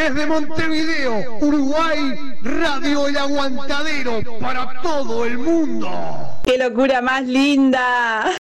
Desde Montevideo, Uruguay, Radio El Aguantadero para todo el mundo. ¡Qué locura más linda!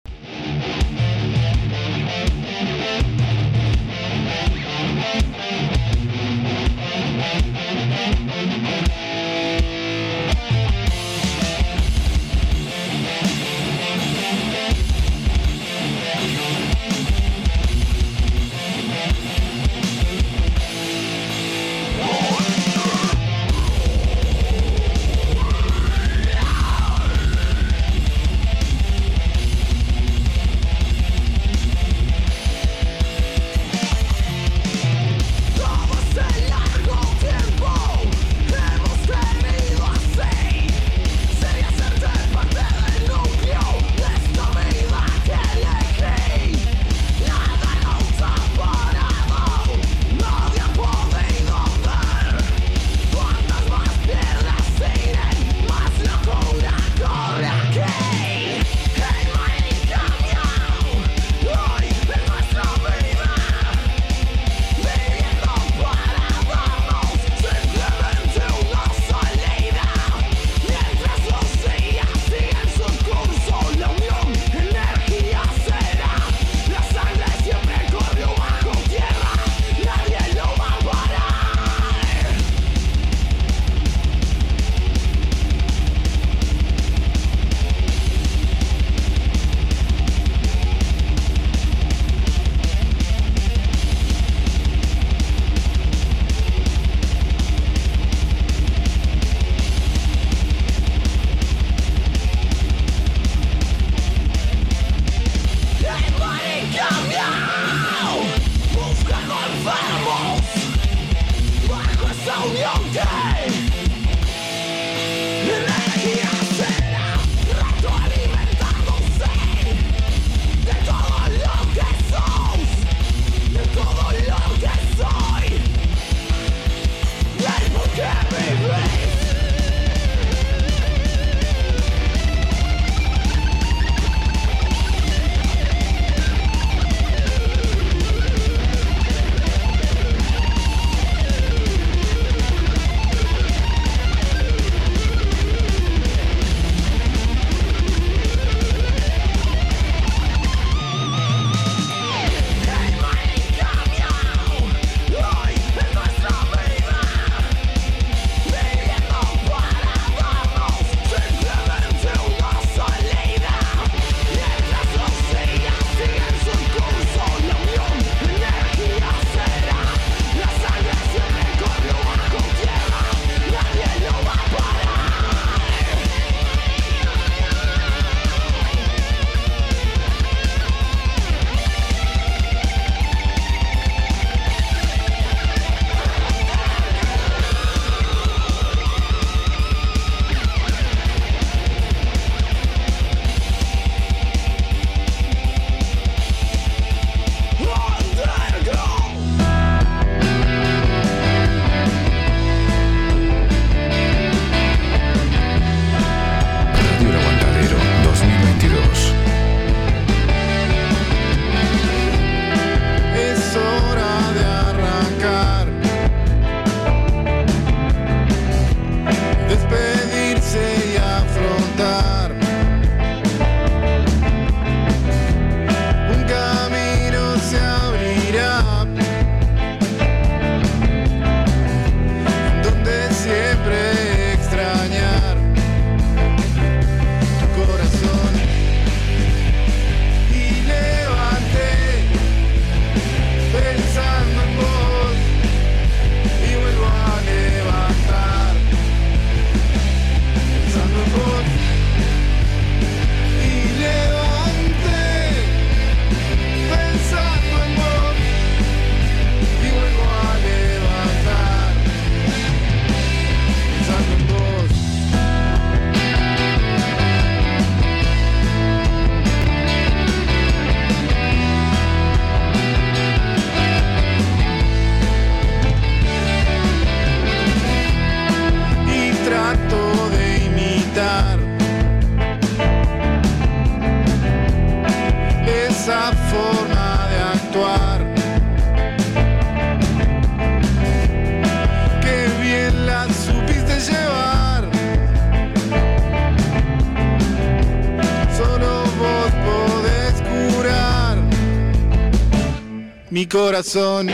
Levantar.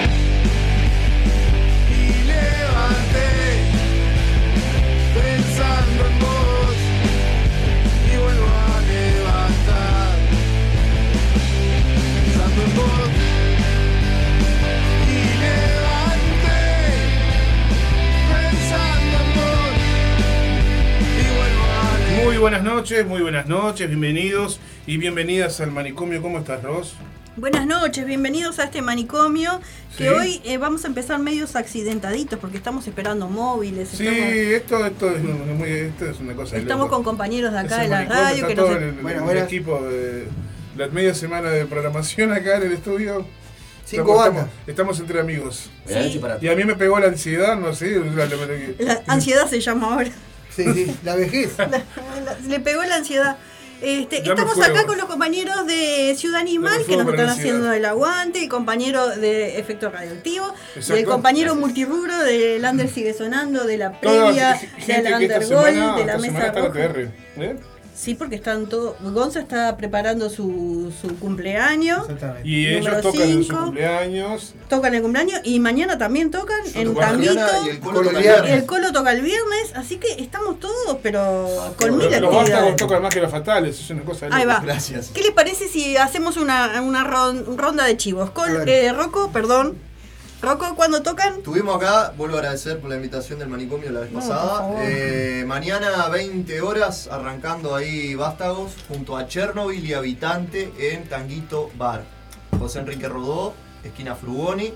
Muy buenas noches, muy buenas noches, bienvenidos y bienvenidas al manicomio. ¿Cómo estás, Ros? Buenas noches, bienvenidos a este manicomio que Sí. hoy eh, vamos a empezar medios accidentaditos porque estamos esperando móviles, Sí, estamos, esto, esto, es, una- muy, esto es una cosa estamos loco. con compañeros de acá Es de la radio que todo nos... el, Bueno, equipo de la media semana de programación acá en el estudio. Cinco Estamos-. Estamos, estamos entre amigos. Sí, Y a mí me pegó la ansiedad, no sé. la- la- la ansiedad se llama ahora. Sí, sí, la vejez. La- la- le pegó la ansiedad. Este, estamos fuego. acá con los compañeros de Ciudad Animal que nos están la haciendo el aguante, el compañero de Efecto Radioactivo, el compañero multirrubro de Lander Sigue Sonando, de la previa, gente del que esta Undergol, semana, de la mesa la roja. Sí, porque están todos. Gonza está preparando su, su cumpleaños. Exactamente. Y ellos tocan en su cinco. cumpleaños. Tocan el cumpleaños y mañana también tocan en y el Colo Colo toca el viernes. El Colo toca el viernes, así que estamos todos, pero con Los, mil los vástagos tocan más que los fatales, es una cosa de Ahí va. Gracias. ¿Qué les parece si hacemos una, una ron- ronda de chivos? Con ver. eh, Rocco, perdón. Rocco, ¿cuándo tocan? Estuvimos acá, vuelvo a agradecer por la invitación del manicomio la vez No, pasada. Eh, mañana 20 horas, arrancando ahí Vástagos, junto a Chernobyl y Habitante en Tanguito Bar. José Enrique Rodó, esquina Frugoni,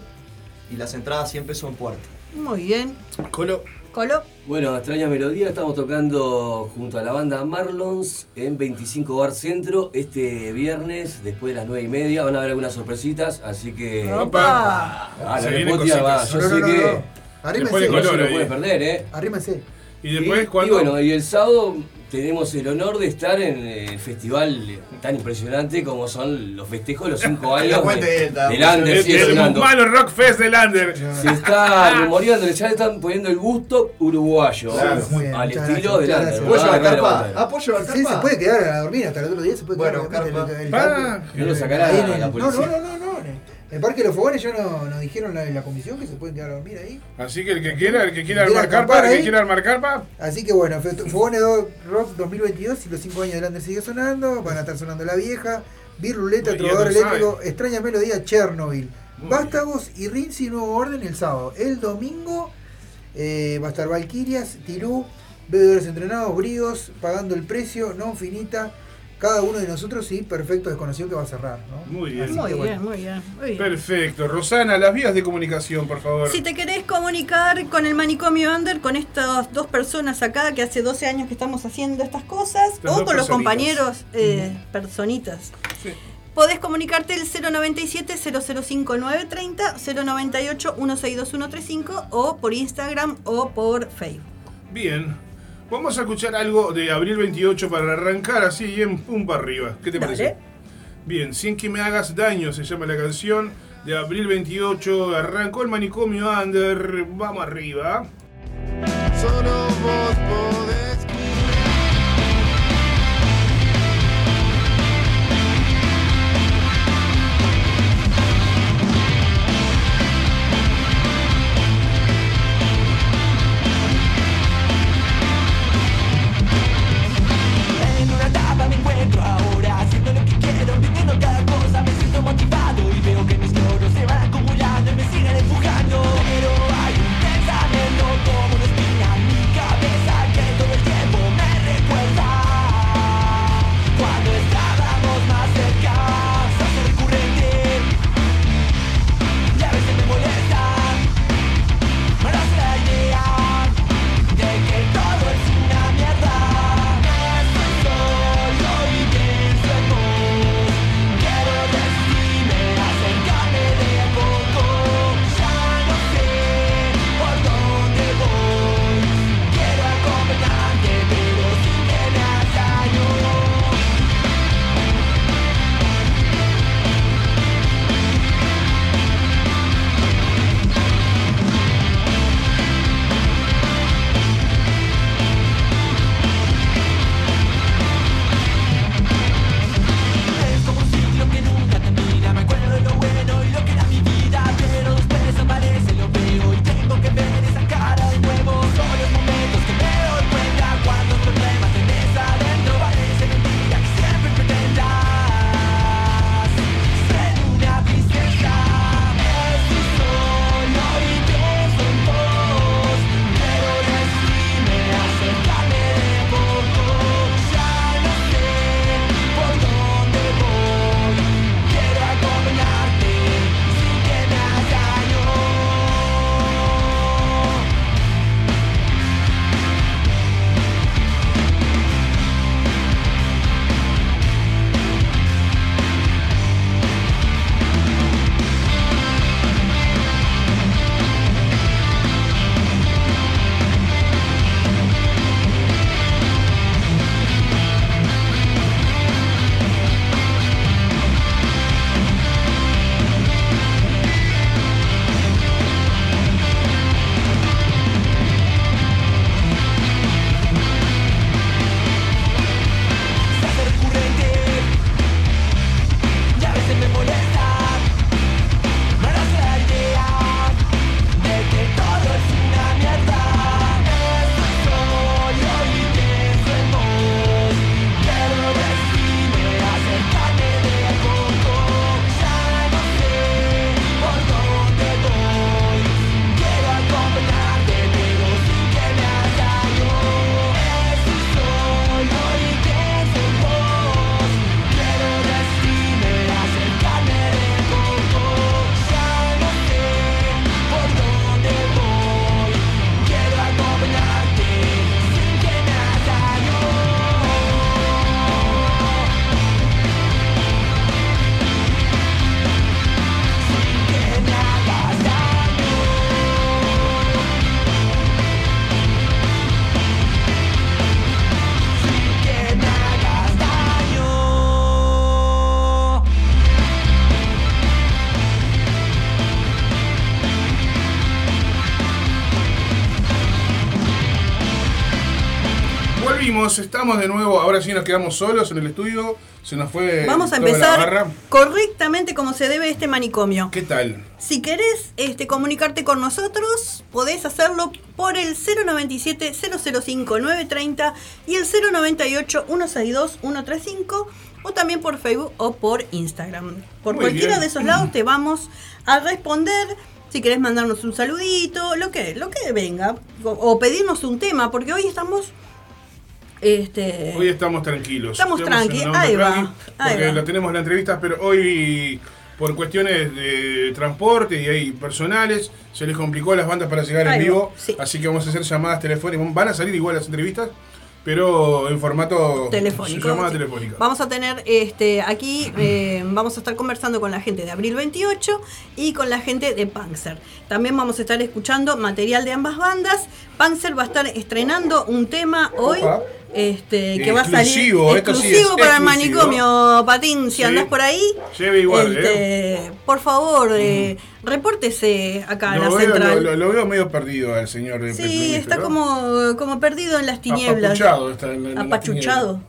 y las entradas siempre son puerta. Muy bien. Colo, Colo. Bueno, extraña melodía, estamos tocando junto a la banda Marlons en 25 Bar Centro este viernes después de las 9 y media. Van a haber algunas sorpresitas, así que. Opa. Ah, la Respuesta va, yo No, sé no, que. Arrímense. No se lo perder, ¿eh? Arrímense. y después y, cuando. y bueno, y el sábado tenemos el honor de estar en el festival tan impresionante como son los festejos de los 5 años cuente de, del. Under, el, sigue el. Malo Rock Fest de Lander. Se está rumoreando, ya le están poniendo el gusto uruguayo. Claro. Muy bien, al estilo del Under. gracias. ¿Apoyo a la carpa? ¿Apoyo a la Sí, se puede quedar a dormir hasta el otro día, se puede Bueno, quedar carpa. el- parque- No lo sacará la No, policía. no, no, no, no. El Parque de los Fogones ya no, nos dijeron la, la comisión que se pueden quedar a dormir ahí. Así que el que quiera, el que quiera ¿Quiere armar carpa, el que quiera armar carpa, Así que bueno, Fogones Rock 2022 y los 5 años de Lander sigue sonando, van a estar sonando La Vieja, Bir Ruleta, Muy Trovador Eléctrico, Extraña Melodía, Chernobyl, Vástagos y Rinzi Nuevo Orden el sábado. El domingo eh, va a estar Valquirias, Tirú, Bebedores Entrenados, Bríos, Pagando el Precio, Non Finita, cada uno de nosotros y Perfecto Desconocido que va a cerrar. ¿no? Muy bien. Muy bueno. bien, muy bien, muy bien. perfecto. Rosana, las vías de comunicación, por favor. Si te querés comunicar con el manicomio Under, con estas dos personas acá que hace 12 años que estamos haciendo estas cosas, Estas o con los personitas. compañeros eh, personitas. Sí. Podés comunicarte el 097 005 930 098 162135 o por Instagram o por Facebook. Bien. Vamos a escuchar algo de abril 28 para arrancar así bien pum para arriba. ¿Qué te Dale. parece? Bien, sin que me hagas daño se llama la canción de abril 28. Arrancó el manicomio Under. Vamos arriba. Solo vos estamos de nuevo, ahora sí nos quedamos solos en el estudio, se nos fue Vamos a empezar correctamente como se debe este manicomio. ¿Qué tal? Si querés este, comunicarte con nosotros, podés hacerlo por el 097-005-930 y el 098-162-135 o también por Facebook o por Instagram. Por Muy cualquiera bien. de esos lados te vamos a responder. Si querés mandarnos un saludito, lo que, lo que venga, o, o pedirnos un tema, porque hoy estamos este, Hoy estamos tranquilos. Estamos en tranqui, una onda ahí va, tranqui, ahí Porque va. la tenemos la entrevista, pero hoy por cuestiones de transporte y ahí personales se les complicó a las bandas para llegar Ahí en vivo. sí. Así que vamos a hacer llamadas telefónicas. Van a salir igual las entrevistas, pero en formato telefónico. Llamada sí. telefónica. Vamos a tener este aquí, eh, vamos a estar conversando con la gente de Abril 28 y con la gente de Panzer. También vamos a estar escuchando material de ambas bandas. Panzer va a estar estrenando un tema hoy. Opa. Este, que va a salir Exclusivo, sí es para el manicomio, Patín. Si Sí. andás por ahí, Lleve igual, este, por favor, eh, repórtese acá en la Lo veo, central. lo, lo- lo veo medio perdido al señor. de sí, está como, como perdido en las tinieblas. Apapuchado está en la- en la Apachuchado.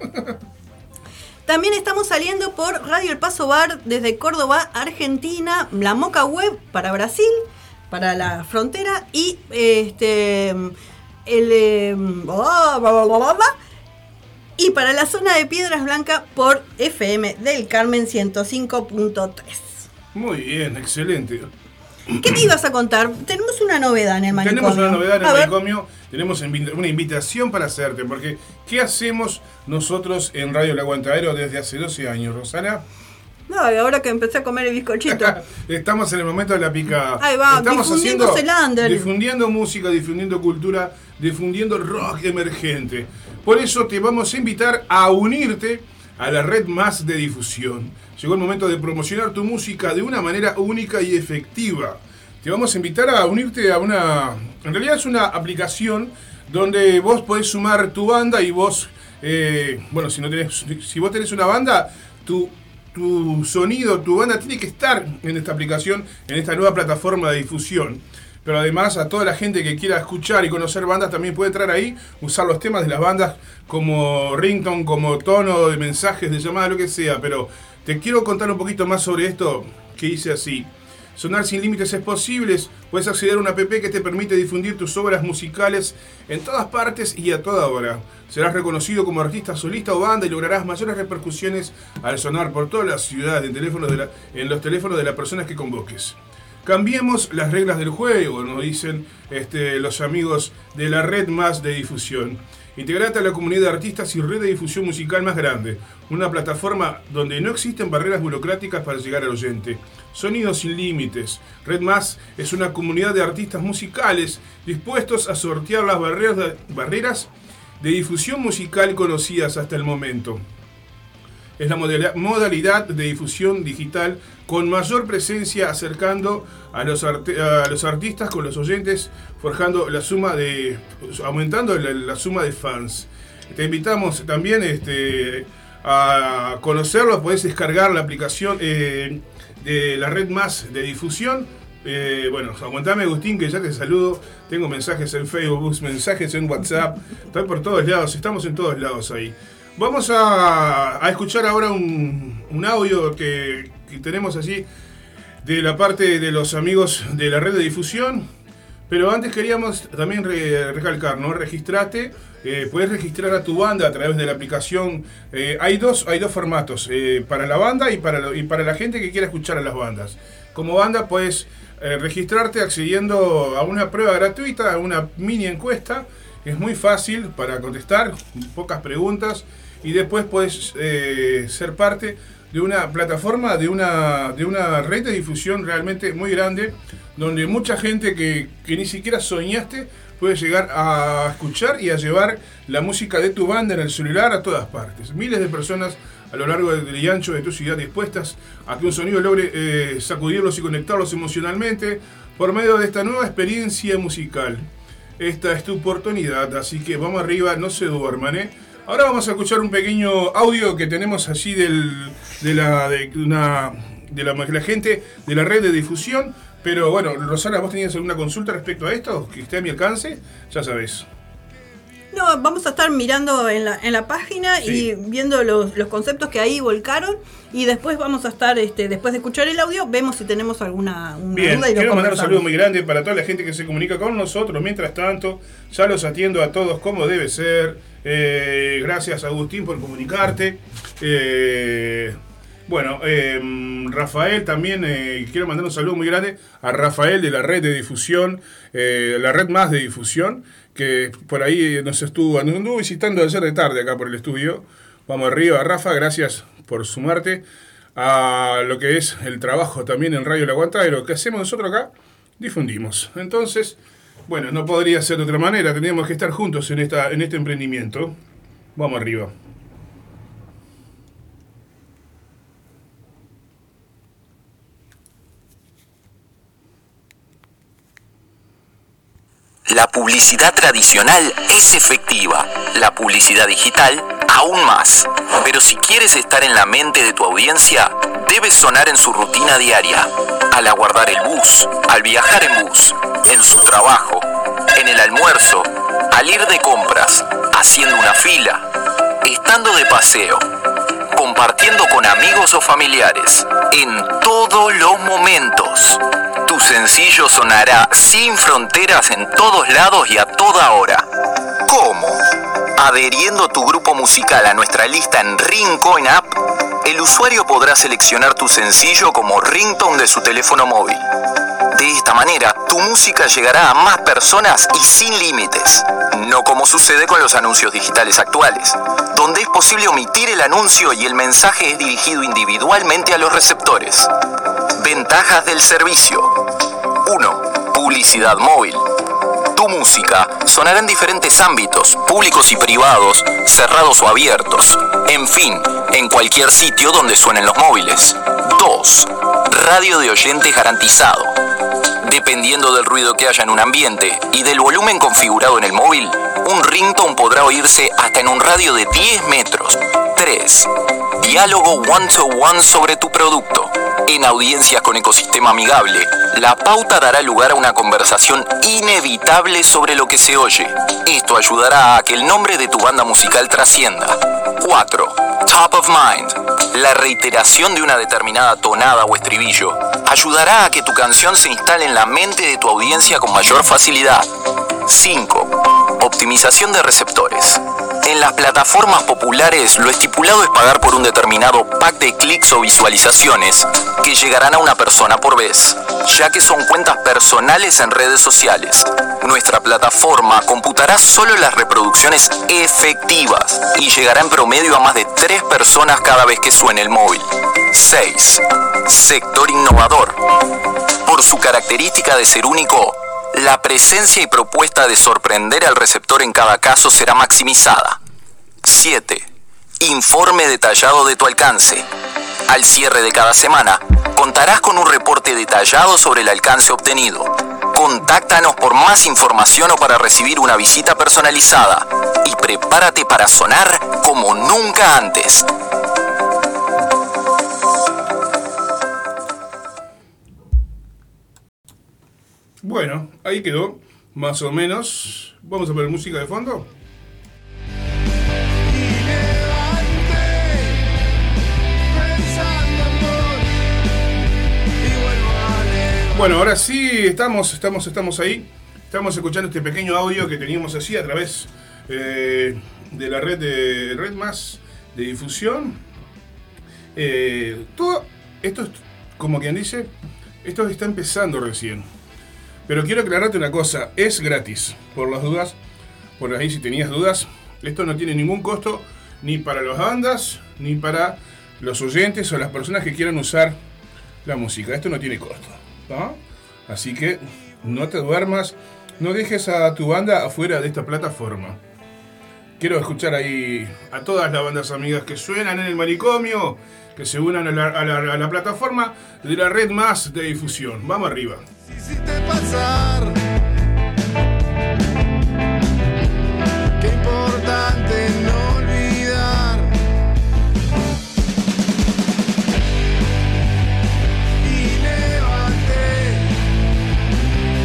También estamos saliendo por Radio El Paso Bar desde Córdoba, Argentina, la Moca Web para Brasil, para la frontera y este el eh, bla, y para la zona de Piedras Blancas por FM del Carmen 105.3. Muy bien, excelente. ¿Qué me ibas a contar? Tenemos una novedad en el manicomio. Tenemos una novedad en el manicomio, tenemos una invitación para hacerte, porque ¿qué hacemos nosotros en Radio El Aguantadero desde hace 12 años, Rosana? No, ahora que empecé a comer el bizcochito. Estamos en el momento de la picada. Ahí va, Estamos difundiendo haciendo, difundiendo música, difundiendo cultura, difundiendo rock emergente. Por eso te vamos a invitar a unirte a la red más de difusión. Llegó el momento de promocionar tu música de una manera única y efectiva. Te vamos a invitar a unirte a una... En realidad es una aplicación donde vos podés sumar tu banda y vos... eh, bueno, si, no tenés, si vos tenés una banda, tu tu sonido, tu banda tiene que estar en esta aplicación, en esta nueva plataforma de difusión. Pero además a toda la gente que quiera escuchar y conocer bandas también puede entrar ahí, usar los temas de las bandas como ringtone, como tono de mensajes, de llamada, lo que sea. Pero te quiero contar un poquito más sobre esto que hice así. Sonar sin límites es posible. Puedes acceder a una app que te permite difundir tus obras musicales en todas partes y a toda hora. Serás reconocido como artista solista o banda y lograrás mayores repercusiones al sonar por toda la ciudad en, teléfonos en los teléfonos de las personas que convoques. Cambiemos las reglas del juego, nos dicen este, los amigos de la red más de difusión. Integrate a la comunidad de artistas y red de difusión musical más grande. Una plataforma donde no existen barreras burocráticas para llegar al oyente. Sonidos sin límites. Red Más es una comunidad de artistas musicales dispuestos a sortear las barreras de, difusión musical conocidas hasta el momento. Es la modalidad de difusión digital con mayor presencia acercando a los, a los artistas con los oyentes, forjando la suma de. aumentando la, suma de fans. Te invitamos también este, a conocerlo, podés descargar la aplicación eh, de la red más de difusión. Eh, bueno, aguantame Agustín que ya te saludo. Tengo mensajes en Facebook, mensajes en WhatsApp. Estoy por todos lados, estamos en todos lados ahí. Vamos a, escuchar ahora un audio que, tenemos allí de la parte de los amigos de la red de difusión. Pero antes queríamos también re- recalcar, ¿no? Registrate, eh, puedes registrar a tu banda a través de la aplicación. Eh, hay, dos, hay dos formatos, eh, para la banda y para, lo- y para la gente que quiera escuchar a las bandas. Como banda puedes registrarte accediendo a una prueba gratuita, a una mini encuesta. Es muy fácil para contestar, pocas preguntas. Y después puedes ser parte de una plataforma, de una, de una red de difusión realmente muy grande, donde mucha gente que, que ni siquiera soñaste puede llegar a escuchar y a llevar la música de tu banda en el celular a todas partes. Miles de personas a lo largo del y ancho de tu ciudad dispuestas a que un sonido logre eh, sacudirlos y conectarlos emocionalmente por medio de esta nueva experiencia musical. Esta es tu oportunidad, así que vamos arriba, no se duerman, ¿eh? Ahora vamos a escuchar un pequeño audio que tenemos allí del, de, la, de, una, de la, la gente de la red de difusión. Pero bueno, Rosana, ¿vos tenías alguna consulta respecto a esto que esté a mi alcance? Ya sabés. No, vamos a estar mirando en la, en la página Sí. y viendo los, los conceptos que ahí volcaron y después vamos a estar, este, después de escuchar el audio, vemos si tenemos alguna una Bien, duda y quiero mandar un saludo muy grande para toda la gente que se comunica con nosotros. Mientras tanto, ya los atiendo a todos como debe ser. Eh, gracias, Agustín, por comunicarte. Eh, bueno, eh, Rafael también, quiero mandar un saludo muy grande a Rafael de la red de difusión, la red más de difusión, que por ahí nos estuvo, nos anduvo visitando ayer de tarde acá por el estudio. Vamos arriba, Rafa, gracias por sumarte a lo que es el trabajo también en Radio La lo que hacemos nosotros acá, difundimos. Entonces, bueno, no podría ser de otra manera, tendríamos que estar juntos en, esta, en este emprendimiento. Vamos arriba. La publicidad tradicional es efectiva, la publicidad digital aún más. Pero si quieres estar en la mente de tu audiencia, debes sonar en su rutina diaria, al aguardar el bus, al viajar en bus, en su trabajo, en el almuerzo, al ir de compras, haciendo una fila, estando de paseo, compartiendo con amigos o familiares, en todos los momentos. Tu sencillo sonará sin fronteras en todos lados y a toda hora. ¿Cómo? Adheriendo tu grupo musical a nuestra lista en Ringcoin App, el usuario podrá seleccionar tu sencillo como ringtone de su teléfono móvil. De esta manera, tu música llegará a más personas y sin límites. No como sucede con los anuncios digitales actuales, donde es posible omitir el anuncio y el mensaje es dirigido individualmente a los receptores. Ventajas del servicio. 1. Publicidad móvil. Tu música sonará en diferentes ámbitos, públicos y privados, cerrados o abiertos. En fin, en cualquier sitio donde suenen los móviles. 2. Radio de oyentes garantizado. Dependiendo del ruido que haya en un ambiente y del volumen configurado en el móvil, un ringtone podrá oírse hasta en un radio de 10 metros. 3. Diálogo one-to-one sobre tu producto. En audiencias con ecosistema amigable, la pauta dará lugar a una conversación inevitable sobre lo que se oye. Esto ayudará a que el nombre de tu banda musical trascienda. 4. Top of Mind. La reiteración de una determinada tonada o estribillo ayudará a que tu canción se instale en la mente de tu audiencia con mayor facilidad. 5. Optimización de receptores. En las plataformas populares lo estipulado es pagar por un determinado pack de clics o visualizaciones que llegarán a una persona por vez, ya que son cuentas personales en redes sociales. Nuestra plataforma computará solo las reproducciones efectivas y llegará en promedio a más de 3 personas cada vez que suene el móvil. 6. Sector innovador. Por su característica de ser único, la presencia y propuesta de sorprender al receptor en cada caso será maximizada. 7. Informe detallado de tu alcance. Al cierre de cada semana, contarás con un reporte detallado sobre el alcance obtenido. Contáctanos por más información o para recibir una visita personalizada y prepárate para sonar como nunca antes. Bueno, ahí quedó, más o menos. Vamos a poner música de fondo. Bueno, ahora sí, estamos, estamos, estamos ahí. Estamos escuchando este pequeño audio que teníamos así a través eh, de la red de red más de difusión. Eh, todo esto es como quien dice, esto está empezando recién. Pero quiero aclararte una cosa, es gratis, por las dudas, por ahí si tenías dudas, esto no tiene ningún costo ni para las bandas, ni para los oyentes o las personas que quieran usar la música. Esto no tiene costo. ¿no? Así que no te duermas, no dejes a tu banda afuera de esta plataforma. Quiero escuchar ahí a todas las bandas amigas que suenan en el manicomio, que se unan a la, a la- a la plataforma de la red más de difusión. Vamos arriba. Pasar. Qué importante no olvidar. Y levanté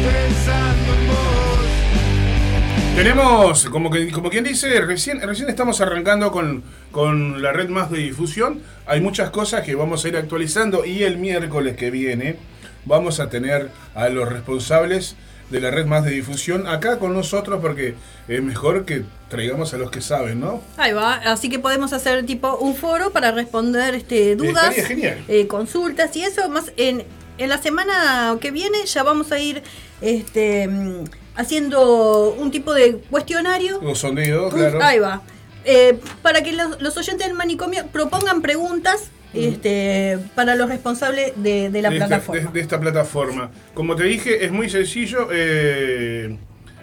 pensando en vos. Tenemos, como, que, como quien dice, recién, recién estamos arrancando con, con la red más de difusión. Hay muchas cosas que vamos a ir actualizando y el miércoles que viene vamos a tener a los responsables de la red más de difusión acá con nosotros porque es mejor que traigamos a los que saben, ¿no? Ahí va, así que podemos hacer tipo un foro para responder este, dudas, Estaría genial. eh, consultas y eso. Más en, en la semana que viene ya vamos a ir este, mm, haciendo un tipo de cuestionario. Los sondeos, Un- claro. Ahí va. Eh, para que los, los oyentes del manicomio propongan preguntas este, para los responsables de, de la de esta- plataforma. de- de esta plataforma. Como te dije, es muy sencillo. eh,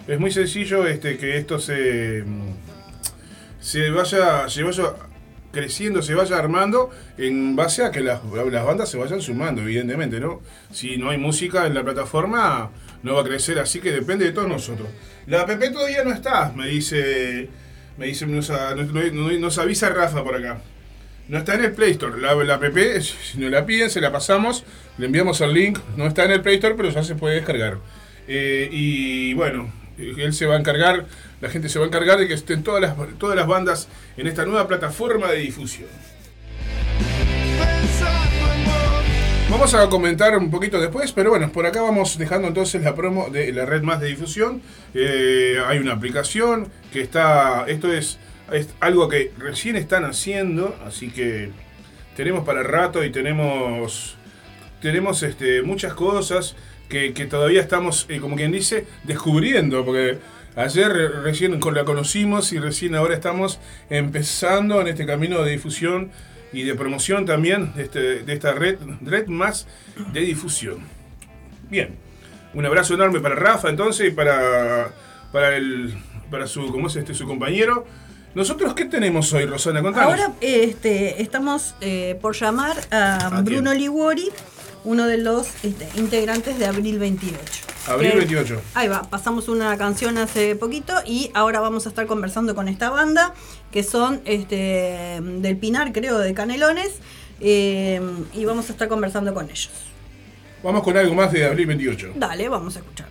es muy sencillo este, que esto se, se vaya, se vaya creciendo, se vaya armando en base a que las, las bandas se vayan sumando, evidentemente, ¿no? Si no hay música en la plataforma, no va a crecer, así que depende de todos nosotros. La app todavía no está, me dice, me dice, nos avisa Rafa por acá. No está en el Play Store. La, la app, si nos la piden, se la pasamos, le enviamos el link. No está en el Play Store, pero ya se puede descargar. Eh, y bueno, él se va a encargar, la gente se va a encargar de que estén todas las, todas las bandas en esta nueva plataforma de difusión. Vamos a comentar un poquito después, pero bueno, por acá vamos dejando entonces la promo de la red más de difusión. Eh, hay una aplicación que está, esto es, es algo que recién están haciendo, así que tenemos para rato y tenemos, tenemos este, muchas cosas que, que todavía estamos, eh, como quien dice, descubriendo, porque ayer re- recién la conocimos y recién ahora estamos empezando en este camino de difusión y de promoción también de, este- de esta red, red más de difusión. Bien, un abrazo enorme para Rafa entonces y para, para, el, para su, ¿cómo es este, su compañero. Nosotros, ¿qué tenemos hoy, Rosana? Contanos. Ahora este, estamos eh, por llamar a ¿A Bruno Liguori, uno de los este, integrantes de Abril 28. Abril Que- 28. Ahí va, pasamos una canción hace poquito y ahora vamos a estar conversando con esta banda, que son este, del Pinar, creo, de Canelones, eh, y vamos a estar conversando con ellos. Vamos con algo más de Abril 28. Dale, vamos a escuchar.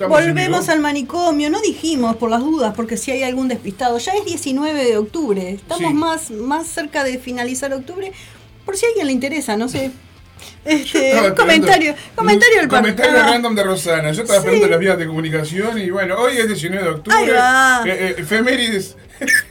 Estamos Volvemos al manicomio, no dijimos por las dudas, porque si hay algún despistado, ya es 19 de octubre, estamos Sí. más, más cerca de finalizar octubre, por si a alguien le interesa, no sé. Este, comentario, comentario del par- Comentario Ah, random de Rosana. Yo estaba Sí. esperando las vías de comunicación y bueno, hoy es 19 de octubre. Ahí va. Eh, eh, efemérides.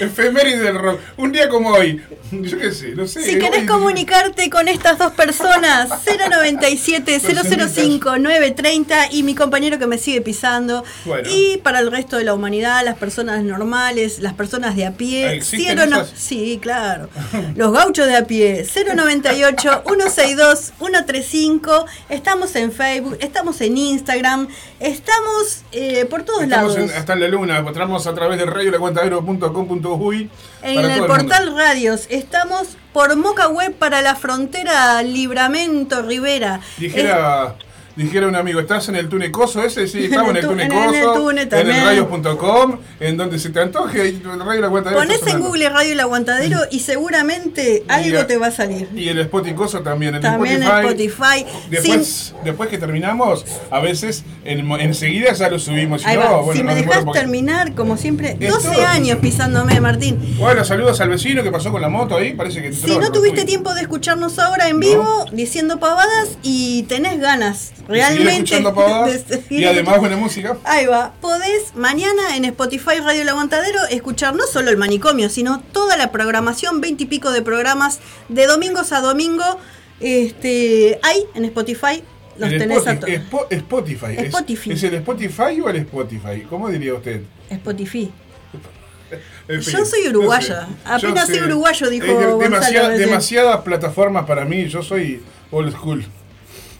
efemérides del rock. Un día como hoy. Yo qué sé, no sé. Si querés hoy- comunicarte con estas dos personas, 097-005-930 y mi compañero que me sigue pisando. Bueno. Y para el resto de la humanidad, las personas normales, las personas de a Ah, pie. ¿existen cero no- sí, claro. Los gauchos de a pie, 098-162-135. Estamos en Facebook, estamos en Instagram, estamos eh, por todos Estamos lados. en- hasta en la luna, encontramos a través de En para el todo portal mundo. Radios estamos por Moca Web para la frontera Libramento Rivera. Dijera, dijera un amigo, ¿estás en el Tunecoso ese? Sí, estamos en el tu- en el Tunecoso. En el radios.com, en donde se te antoje, el radio la cuenta Pones en Google Radio El Aguantadero y seguramente algo a- te va a salir. Y el Spoticoso también, el También en Spotify. Spotify. Después, Sin- después que terminamos, a veces en, enseguida ya lo subimos. Si ahí no, va. bueno, si me dejas porque- terminar, como siempre, Es 12 todo. años pisándome, Martín. Bueno, saludos al vecino que pasó con la moto ahí, parece que Si no tuviste tiempo de escucharnos ahora en vivo diciendo pavadas y tenés ganas realmente y además buena música. Ahí va, podés mañana en Spotify Radio El Aguantadero escuchar no solo el manicomio, sino toda la programación, 20 y pico de programas de domingos a domingo. Este, hay en Spotify, los El tenés a todos. Spo- Spotify. ¿Es- Spotify. ¿Es, el Spotify o el Spotify? ¿Cómo diría usted? Spotify. En fin, Yo soy no uruguaya. sé. Apenas soy uruguayo, dijo demasiada- demasiadas plataformas para mí, yo soy old school.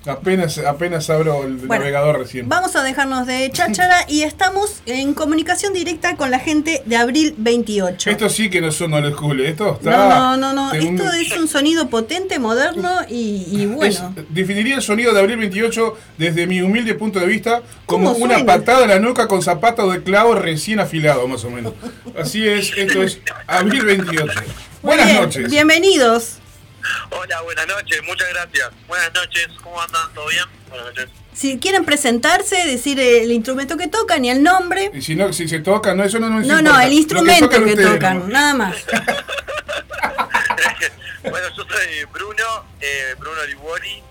Apenas, apenas abro el Bueno, navegador recién. Vamos a dejarnos de cháchara y estamos en comunicación directa con la gente de Abril 28. Esto sí que no son old school, esto está... No, no, no, no. de un- Esto es un sonido potente, moderno y, y bueno. Es- definiría el sonido de Abril 28 desde mi humilde punto de vista como ¿Cómo una patada en la nuca con zapato de clavo recién afilado, más o menos. Así es, esto es Abril 28. Muy Buenas bien, noches. Bienvenidos. Hola, buenas noches, muchas gracias. Buenas noches, ¿cómo andan? ¿Todo bien? Buenas noches. Si quieren presentarse, decir el instrumento que tocan y el nombre. Y si no, si se toca, no, eso no nos No, importa. no, el instrumento que, ustedes tocan, nada más. Bueno, yo soy Bruno, eh, Bruno Liguori,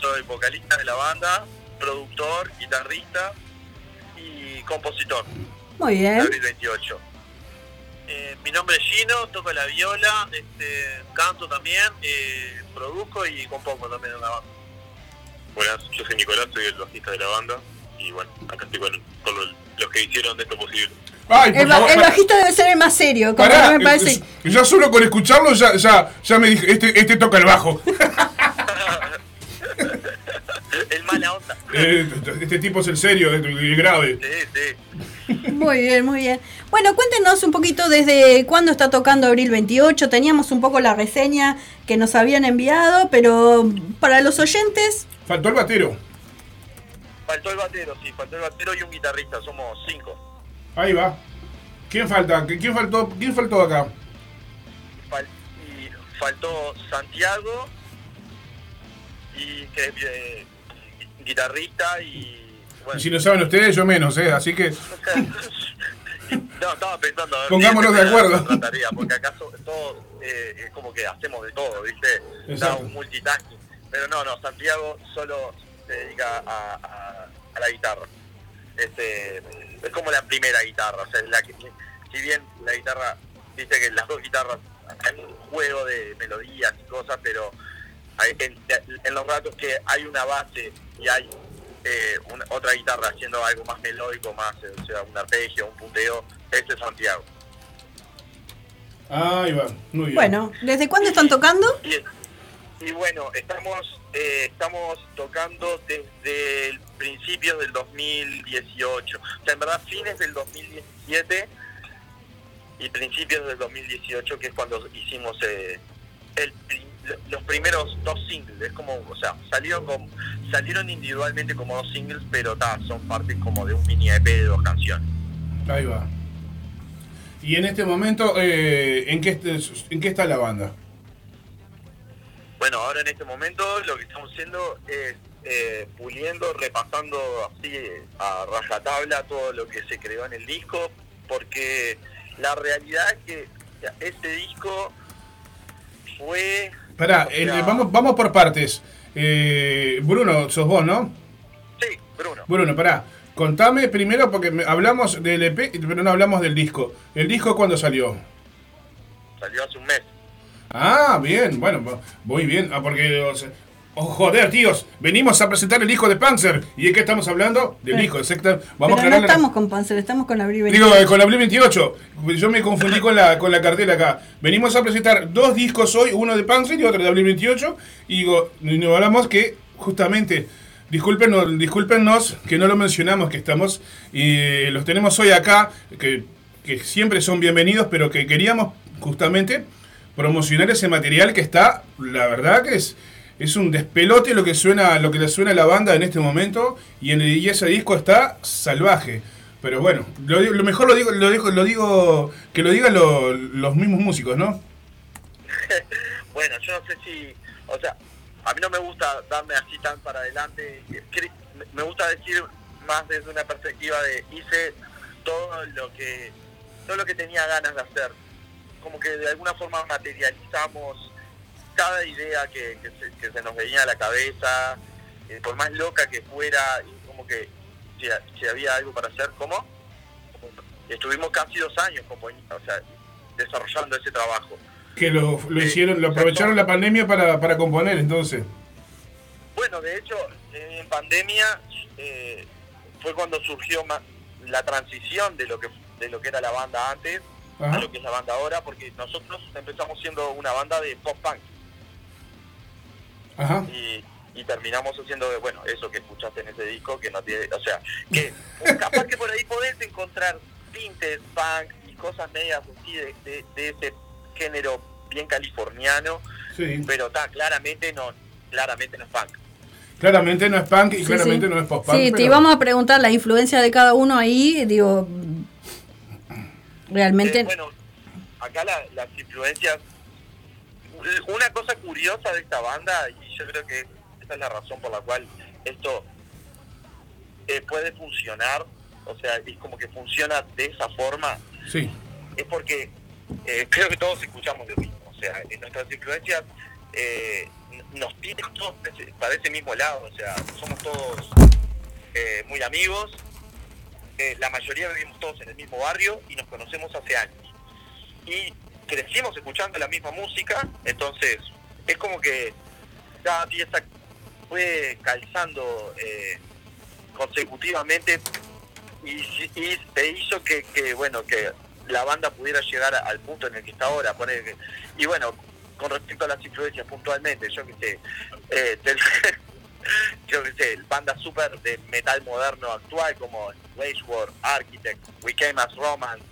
soy vocalista de la banda, productor, guitarrista y compositor. Muy bien. Abril 28. Eh, mi nombre es Gino, toco la viola, este, canto también, eh, produzco y compongo también en la banda. Buenas, yo soy Nicolás, soy el bajista de la banda y bueno, acá estoy con, con los, los que hicieron de esto posible. Ay, El, favor, el bajista debe ser el más serio, como Pará, me parece. ya solo con escucharlo ya, ya, ya me dije, este, este toca el bajo. el mala onda. Eh, este tipo es el serio, el, grave. Sí, sí. Muy bien, muy bien. Bueno, cuéntenos un poquito desde cuándo está tocando Abril 28. Teníamos un poco la reseña que nos habían enviado, pero para los oyentes, Faltó el batero. Faltó el batero, sí, faltó el batero y un guitarrista, somos cinco. Ahí va. ¿Quién falta? ¿Quién faltó? ¿Quién faltó acá? Fal- y faltó Santiago y que es eh, guitarrista y bueno. Si no saben ustedes, yo menos, ¿eh? Así que No, estaba pensando. a ver, Pongámonos de acuerdo. porque acaso todos eh, es como que hacemos de todo, ¿viste? Da un multitasking. Pero no, no, Santiago solo se dedica a, a- a la guitarra. Este, es como la primera guitarra, o sea, es la que, si bien la guitarra, viste que las dos guitarras hay un juego de melodías y cosas, pero en, en los ratos que hay una base y hay eh, una- otra guitarra haciendo algo más melódico, más, eh, o sea, un arpegio, un punteo, ese es Santiago. Ahí va, muy bien. bueno, ¿desde cuándo están tocando? Y, y bueno, estamos eh, estamos tocando desde el principio del 2018. O sea, en verdad, fines del 2017 y principios del 2018, que es cuando hicimos eh, el pri- los primeros dos singles. Es como, o sea, salieron, con, salieron individualmente como dos singles, pero ta, son partes como de un mini EP de dos canciones. Ahí va. Y en este momento, eh, ¿en, qué, ¿en qué está la banda? Bueno, ahora en este momento lo que estamos haciendo es eh, puliendo, repasando así a rajatabla todo lo que se creó en el disco, porque la realidad es que este disco fue... Pará, el- vamos, vamos por partes. Eh, Bruno, sos vos, ¿no? Sí, Bruno. Bruno, pará. Contame primero, porque me- hablamos del EP, pero no hablamos del disco. ¿El disco cuándo salió? Salió hace un mes. Ah, bien, bueno, voy bien. Ah, porque, o sea, oh, joder, tíos, venimos a presentar el disco de Panzer. ¿Y de qué estamos hablando? Del Sí. exacto. Vamos a Pero no la- estamos con Panzer, estamos con Abril Digo, 28. eh, con Blue 28. Yo me confundí con la, con la cartela acá. Venimos a presentar dos discos hoy, uno de Panzer y otro de Blue 28. Y digo, y nos hablamos que justamente, discúlpenos, discúlpenos que no lo mencionamos, que estamos, y los tenemos hoy acá, que, que siempre son bienvenidos, pero que queríamos justamente promocionar ese material que está, la verdad que es... Es un despelote lo que suena, lo que le suena a la banda en este momento y, ese disco está salvaje. Pero bueno, lo, lo mejor lo digo, lo digo, lo digo, que lo digan lo- los mismos músicos, ¿no? Bueno, yo no sé si, o sea, a mí no me gusta darme así tan para adelante. Me gusta decir más desde una perspectiva de hice todo lo que todo lo que tenía ganas de hacer. Como que de alguna forma materializamos cada idea que, que se, que se nos venía a la cabeza, eh, por más loca que fuera, y como que si, si había algo para hacer, ¿cómo? Estuvimos casi dos años componi- o sea, desarrollando ese trabajo. Que lo, lo hicieron, lo aprovecharon la pandemia para, para componer, entonces. Bueno, de hecho, en pandemia eh, fue cuando surgió la transición de lo que de lo que era la banda antes Ajá. a lo que es la banda ahora, porque nosotros empezamos siendo una banda de pop punk Ajá. y, y terminamos haciendo, bueno, eso que escuchaste en ese disco, que no tiene, o sea, que capaz que por ahí podés encontrar tintes punk y cosas medias así de, de- de ese género bien californiano, Sí. pero está claramente no, claramente no es punk. Claramente no es punk y Sí, claramente sí. no es post-punk. Sí, te pero- íbamos a preguntar la influencia de cada uno ahí, digo, realmente... Eh, bueno, acá la- las influencias. Una cosa curiosa de esta banda, y yo creo que esa es la razón por la cual esto eh, puede funcionar, o sea, es como que funciona de esa forma, Sí. es porque eh, creo que todos escuchamos lo mismo. O sea, en nuestras influencias eh, nos tienen todos para ese- mismo lado. O sea, somos todos muy amigos. la mayoría vivimos todos en el mismo barrio y nos conocemos hace años. Y crecimos escuchando la misma música, entonces es como que cada pieza fue calzando eh, consecutivamente y, y te hizo que, que, bueno que la banda pudiera llegar al punto en el que está ahora poner y bueno con respecto a las influencias puntualmente yo que sé eh, del- yo que sé bandas super de metal moderno actual como Wage War, Architect, We Came as Romance,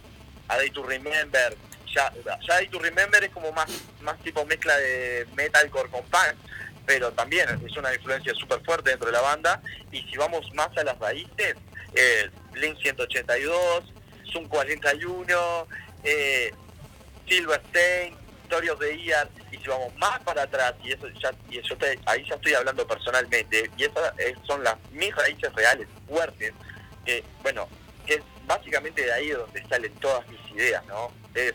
A Day to Remember ya, ya to Remember es como más más tipo mezcla de metalcore con punk pero también es una influencia súper fuerte dentro de la banda. Y si vamos más a las raíces eh, Blink 182 Zoom 41 eh, Silverstein of the Year y si vamos más para atrás y eso ya y eso te- ahí ya estoy hablando personalmente y esas son las mis raíces reales fuertes que bueno que es básicamente de ahí donde salen todas mis ideas no es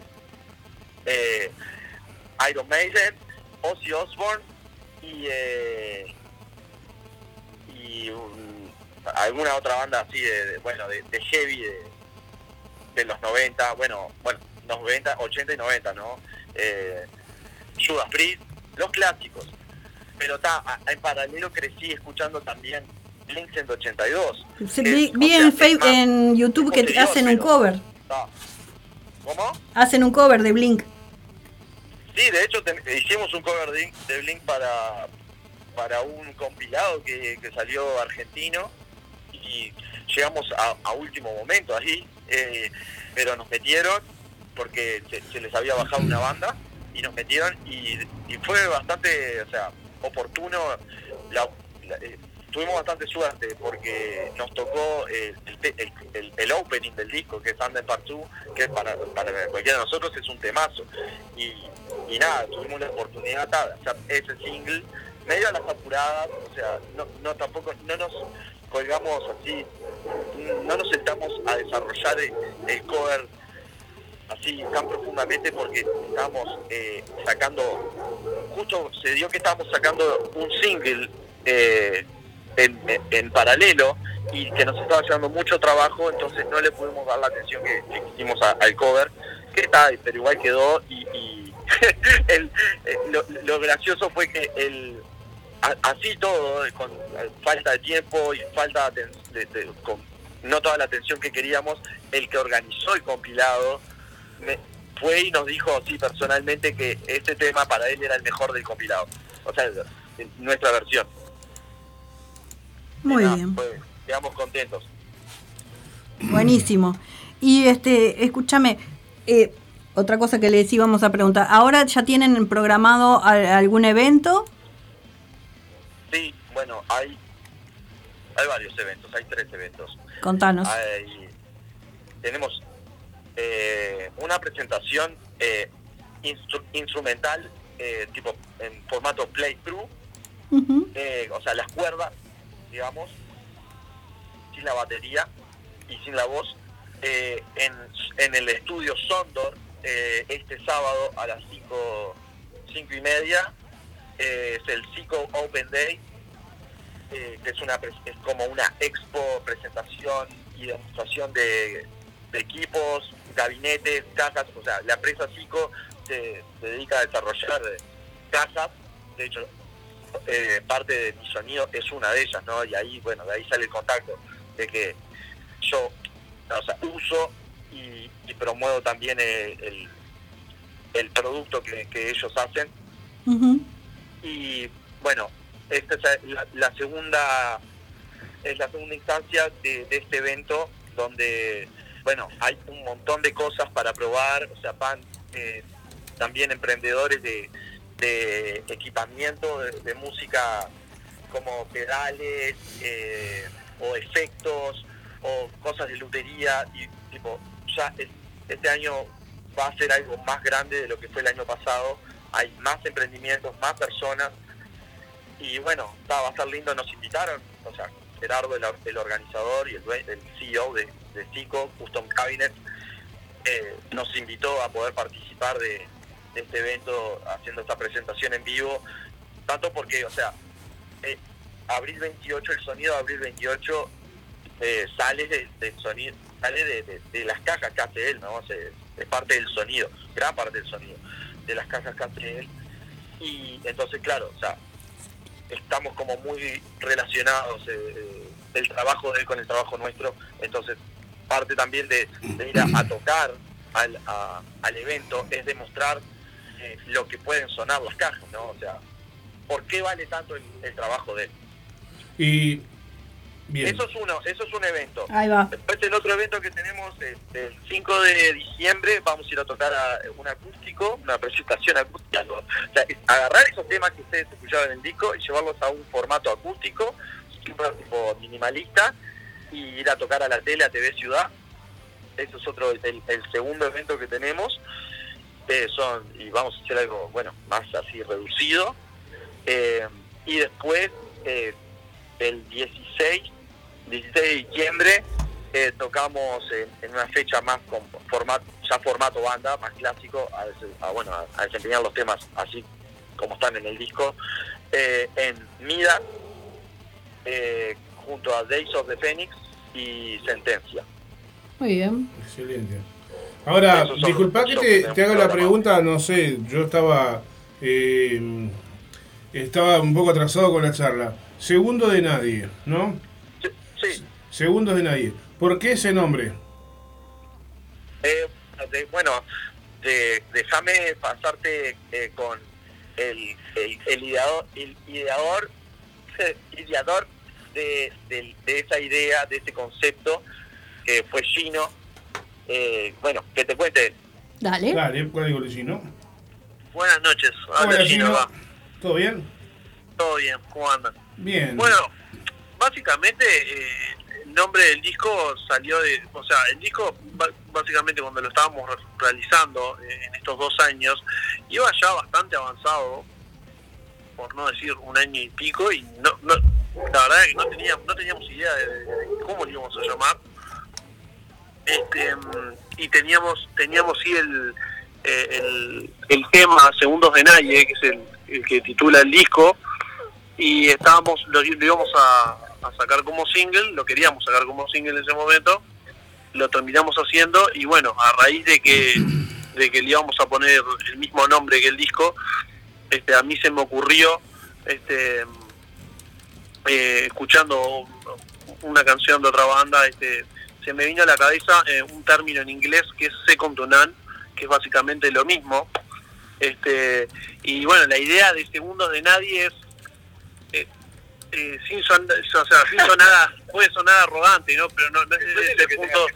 eh, Iron Maiden Ozzy Osbourne y eh, y un- alguna otra banda así de, de- bueno de, de heavy de, de los 90 bueno bueno 90 80 y 90 no eh, Judas Priest los clásicos pero está en paralelo crecí escuchando también Blink 182 Sí, Es- vi, vi en, es Face- más en YouTube que hacen un cover. ¿cómo? Hacen un cover de Blink. Sí, de hecho te- hicimos un cover de, de Blink para, para un compilado que, que salió argentino y llegamos a, a último momento ahí, eh, pero nos metieron porque se, se les había bajado una banda y nos metieron y, y fue bastante, o sea, oportuno. La, la- eh, tuvimos bastante suerte porque nos tocó el, opening del disco que es Under Part 2 que para, para cualquiera de nosotros es un temazo. Y, y nada, tuvimos la oportunidad de hacer ese single medio a las apuradas, o sea, no, no tampoco, no nos colgamos así, no nos sentamos a desarrollar el, el cover así tan profundamente porque estábamos eh, sacando, justo se dio que estábamos sacando un single eh, en, en- paralelo y que nos estaba llevando mucho trabajo, entonces no le pudimos dar la atención que, que quisimos a- al cover, que está, pero igual quedó y, y el- eh, lo, lo gracioso fue que el así todo, con eh, falta de tiempo y falta de, de- de- con no toda la atención que queríamos, el que organizó el compilado me- fue y nos dijo así personalmente que este tema para él era el mejor del compilado. O sea, nuestra versión. Muy nada, bien. pues, quedamos contentos. Buenísimo. Y este, escúchame, eh, otra cosa que les íbamos a preguntar. ¿Ahora ya tienen programado algún evento? Sí, bueno, hay, hay varios eventos, hay tres eventos. Contanos. Hay- tenemos eh, una presentación eh, instru- instrumental, eh, tipo en formato playthrough, eh, o sea, las cuerdas, digamos, sin la batería y sin la voz, eh, en, en el estudio Sondor, eh, este sábado a las 5 cinco y media, eh, es el Psico Open Day, eh, que es, una, es como una expo, presentación y demostración de, de equipos, gabinetes, cajas, o sea, la empresa se, se dedica a desarrollar eh, cajas, de hecho, eh, parte de mi sonido es una de ellas, ¿no? Y ahí, bueno, de ahí sale el contacto, de que yo, o sea, uso y, y promuevo también el, el producto que, que ellos hacen. Y bueno, esta es la, la segunda es la segunda instancia de, de este evento donde bueno hay un montón de cosas para probar, o sea van eh, también emprendedores de, de equipamiento de, música como pedales eh, o efectos o cosas de lutería y tipo ya es- este año va a ser algo más grande de lo que fue el año pasado. Hay más emprendimientos más personas y bueno va a estar lindo. Nos invitaron o sea Gerardo el, organizador y el, el CEO de, de Cico Custom Cabinet eh, nos invitó a poder participar de, de este evento haciendo esta presentación en vivo. Tanto porque o sea eh, abril 28 el sonido de abril 28 eh, sale de- sonido sale de, las cajas que hace él no es parte del sonido gran parte del sonido de las cajas que hace él. Y entonces claro o sea estamos como muy relacionados eh, eh, el trabajo de él con el trabajo nuestro. Entonces parte también de, de ir a, a tocar al, a- al evento es demostrar eh, lo que pueden sonar las cajas no o sea por qué vale tanto el, el trabajo de él Y. Bien. eso es uno eso es un evento Ahí va. Después el otro evento que tenemos es el 5 de diciembre vamos a ir a tocar a un acústico, una presentación acústica. ¿no? O sea, es agarrar esos temas que ustedes escuchaban en el disco y llevarlos a un formato acústico, super tipo minimalista, y ir a tocar a la tele, a TV Ciudad. Eso es otro, el, el segundo evento que tenemos. Eh, son, y vamos a hacer algo, bueno, más así reducido. Eh, y después, eh, el 16, 16 de diciembre, eh, tocamos en, en una fecha más con formato, ya formato banda, más clásico, a, a, bueno, a, a desempeñar los temas así como están en el disco, eh, en Midas, eh, junto a Days of the Phoenix y Sentencia. Muy bien. Excelente. Ahora, disculpa que te, haga la pregunta, no sé, yo estaba eh, estaba un poco atrasado con la charla. Segundo de nadie, ¿no? Sí, Segundos de nadie. ¿Por qué ese nombre? Eh, de- bueno, de- déjame pasarte eh, con el, el, el ideador, el ideador, ideador de, del- de esa idea, de ese concepto, que fue Gino. Eh, bueno, que te cuente. Dale. Dale, código Lucino. Buenas noches, Hola. Gino. va. ¿Todo bien? Todo bien, ¿cómo andan? Bien. Bueno, básicamente eh, el nombre del disco salió de, o sea, el disco básicamente cuando lo estábamos re- realizando eh, en estos dos años iba ya bastante avanzado por no decir un año y pico, y no, no la verdad es que no teníamos, no teníamos idea de, de cómo lo íbamos a llamar. Este, y teníamos, teníamos sí el, eh, el, el tema Segundos de Nadie, que es el, que titula el disco, y estábamos, lo, lo íbamos a, a sacar como single, lo queríamos sacar como single en ese momento, lo terminamos haciendo, y bueno, a raíz de que, de que le íbamos a poner el mismo nombre que el disco, este, a mí se me ocurrió, este, eh, escuchando una canción de otra banda, este, se me vino a la cabeza eh, un término en inglés que es second to none, que es básicamente lo mismo. Este, y bueno, la idea de segundos de nadie es, eh, eh, sin, son, o sea, sin sonar, puede sonar arrogante, ¿no? Pero no, no es desde ese punto,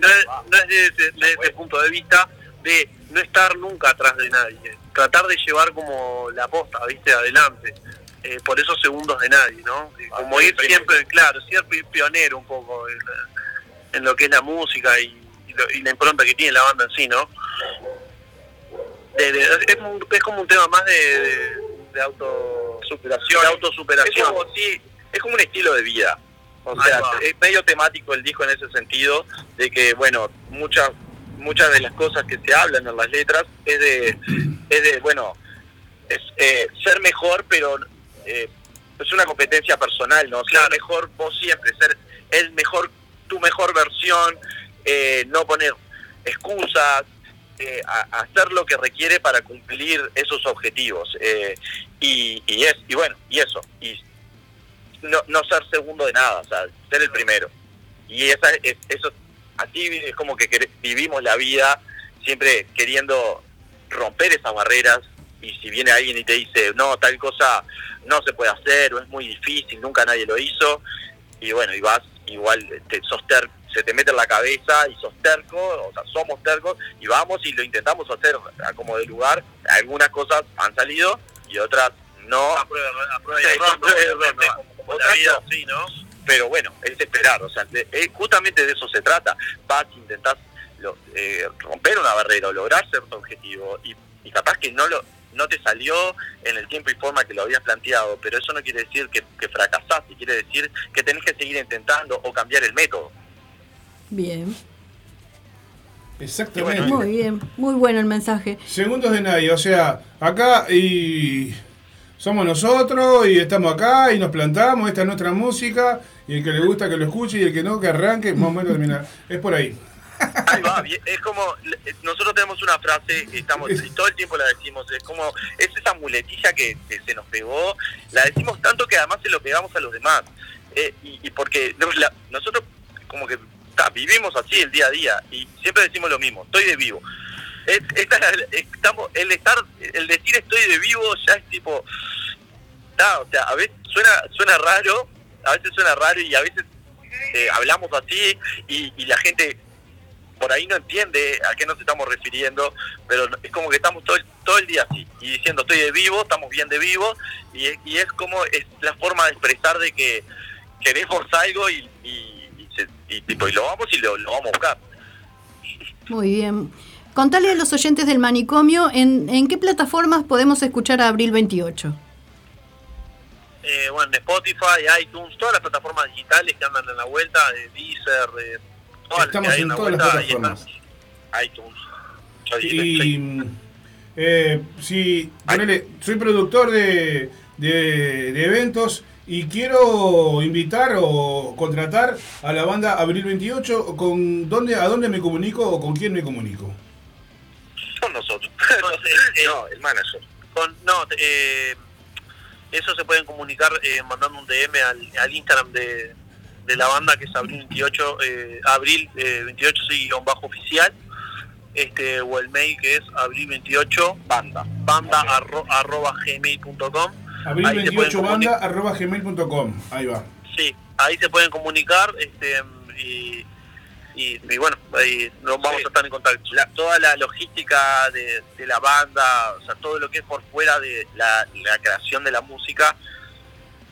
no es, no es desde, desde ese punto de vista de no estar nunca atrás de nadie, tratar de llevar como la posta, viste, adelante. Eh, por esos segundos de nadie, ¿no? Eh, Como ir siempre, claro, siempre ir pionero un poco en, lo que es la música y, y lo- y la impronta que tiene la banda en sí, ¿no? De- de- es, un- es como un tema más de, de, de autosuperación. Autosuperación. Es como, sí, es como un estilo de vida. O sea, es medio temático el disco en ese sentido, de que, bueno, muchas muchas de las cosas que se hablan en las letras es de, es de bueno, es eh, ser mejor, pero eh, es una competencia personal, ¿no? Ser mejor vos siempre, ser el mejor, tu mejor versión, eh, no poner excusas, eh, hacer lo que requiere para cumplir esos objetivos. eh, y, y es y bueno, y eso, y no, no ser segundo de nada, o sea, ser el primero. Y esa es, eso, así es como que vivimos la vida siempre queriendo romper esas barreras y si viene alguien y te dice, no, tal cosa no se puede hacer o es muy difícil, nunca nadie lo hizo, y bueno, y vas igual, te, sos ter- se te mete en la cabeza y sos terco, o sea, somos tercos y vamos y lo intentamos hacer a como de lugar, algunas cosas han salido y otras no. A prueba, a prueba y Sí, error, a prueba y error, obviamente, ¿no? como, como la vida, sí, ¿no? pero bueno, es esperar, o sea, de- justamente de eso se trata. Vas, intentás lo- eh, romper una barrera o lograr cierto objetivo y, y capaz que no lo no te salió en el tiempo y forma que lo habías planteado, pero eso no quiere decir que, que fracasaste, quiere decir que tenés que seguir intentando o cambiar el método. Bien. Exactamente. Muy bien. Muy bueno el mensaje. Segundos de nadie, o sea, acá y somos nosotros y estamos acá y nos plantamos, esta es nuestra música y el que le gusta que lo escuche y el que no que arranque, más o menos terminar. Es por ahí. Es como, nosotros tenemos una frase, que estamos, y todo el tiempo la decimos, es como, es esa muletilla que, se nos pegó, la decimos tanto que además se lo pegamos a los demás, Eh, y, y porque nosotros como que vivimos así el día a día, y siempre decimos lo mismo, estoy de vivo. Es, esta- estamos, el estar, el decir estoy de vivo ya es tipo, ta, o sea, a veces suena, suena raro, a veces suena raro y a veces eh, hablamos así y, y la gente por ahí no entiende a qué nos estamos refiriendo, pero es como que estamos todo, el- todo el día así, y diciendo estoy de vivo, estamos bien de vivo, y, es- y es como es la forma de expresar de que queremos algo y, y, y se- y tipo, y lo vamos y lo, lo vamos a buscar. Muy bien. Contale a los oyentes del manicomio en, en qué plataformas podemos escuchar a Abril 28. Eh, bueno, en Spotify, iTunes, todas las plataformas digitales que andan en la vuelta, de Deezer, de Estamos en todas las plataformas. iTunes. Y eh, si ponele, soy productor de, de, de eventos y quiero invitar o contratar a la banda Abril 28, ¿con dónde, ¿a dónde me comunico o con quién me comunico? Son nosotros. no, el manager. Con, no, eh, eso se pueden comunicar eh, mandando un DM al, al Instagram de, de la banda que es abril 28, eh, abril eh, 28 sí, guion bajo oficial, este, o el mail que es abril 28 banda, banda arro- arroba gmail.com. Abril Ahí se pueden 28 comuni- banda arroba gmail.com. Ahí va. Sí, ahí se pueden comunicar este, y, y, y bueno, ahí nos vamos a estar en contacto. La- toda la logística de, de la banda, o sea, todo lo que es por fuera de la, la creación de la música,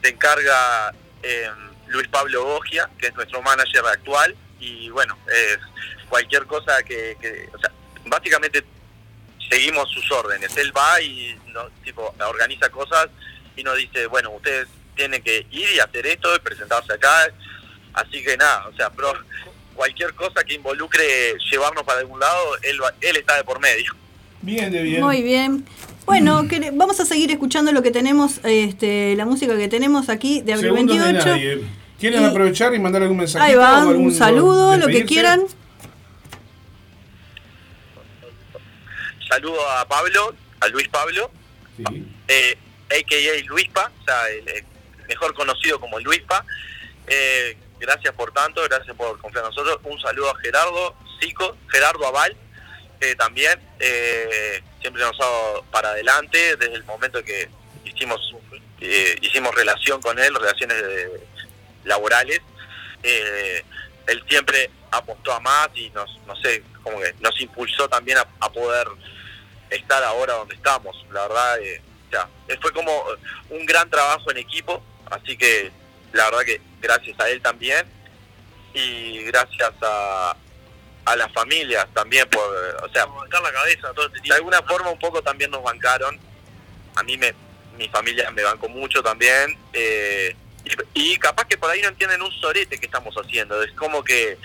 se encarga eh, Luis Pablo Bogia, que es nuestro manager actual, y bueno, es cualquier cosa que, que- o sea, básicamente seguimos sus órdenes. Él va y no, tipo organiza cosas y nos dice, bueno, ustedes tienen que ir y hacer esto y presentarse acá. Así que nada, o sea, pero cualquier cosa que involucre llevarnos para algún lado, él, va- él está de por medio. Bien, de bien. Muy bien. Bueno, que- vamos a seguir escuchando lo que tenemos, este, la música que tenemos aquí de Abril Segundos de 28. ¿Quieren Y- aprovechar y mandar algún mensaje? Ahí va, un saludo, lo que quieran. Saludo a Pablo, a Luis Pablo, eh, a.k.a. Luispa, o sea, el, el mejor conocido como Luispa. Eh, gracias por tanto, gracias por confiar en nosotros. Un saludo a Gerardo Zico, Gerardo Aval, que también eh, siempre nos ha dado para adelante desde el momento que hicimos eh, hicimos relación con él, relaciones de- laborales. Eh, él siempre apostó a más y nos, no sé, como que nos impulsó también a, a poder estar ahora donde estamos. La verdad, eh, o sea, eh, fue como un gran trabajo en equipo, así que la verdad que gracias a él también y gracias a, a las familias también por, eh, o sea, Bancar la cabeza todo este de alguna forma un poco también nos bancaron. A mí me, mi familia me bancó mucho también. eh, y, y capaz que por ahí no entienden un sorete que estamos haciendo. Es como que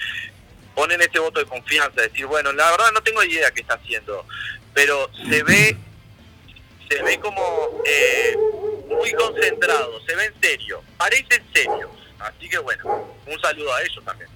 ponen ese voto de confianza, decir, bueno, la verdad no tengo idea qué está haciendo, pero se ve, se ve como eh, muy concentrado, se ve en serio, parece en serio. Así que bueno, un saludo a ellos también.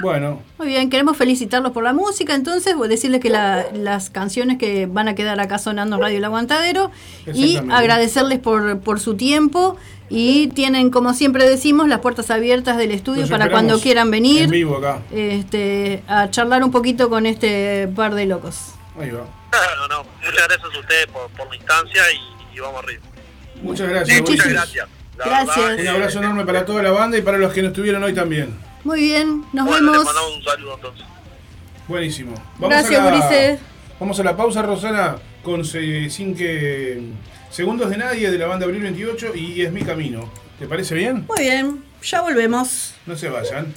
Bueno, Muy bien, queremos felicitarlos por la música, entonces voy a decirles que la- las canciones que van a quedar acá sonando en Radio El Aguantadero y agradecerles por, por su tiempo y tienen, como siempre decimos, las puertas abiertas del estudio los para cuando quieran venir En vivo acá. este, a charlar un poquito con este par de locos. Ahí va. No, no, muchas gracias a ustedes por, por la instancia y, y vamos arriba. Muchas gracias. muchas gracias. La Gracias. verdad, Un abrazo enorme para toda la banda y para los que no estuvieron hoy también. Muy bien, nos bueno, les vemos. mandamos un saludo entonces. Buenísimo. Gracias, a la, Ulises. Vamos a la pausa, Rosana, con sin que segundos de nadie de la banda Abril 28 y es mi camino. ¿Te parece bien? Muy bien, ya volvemos. No se vayan.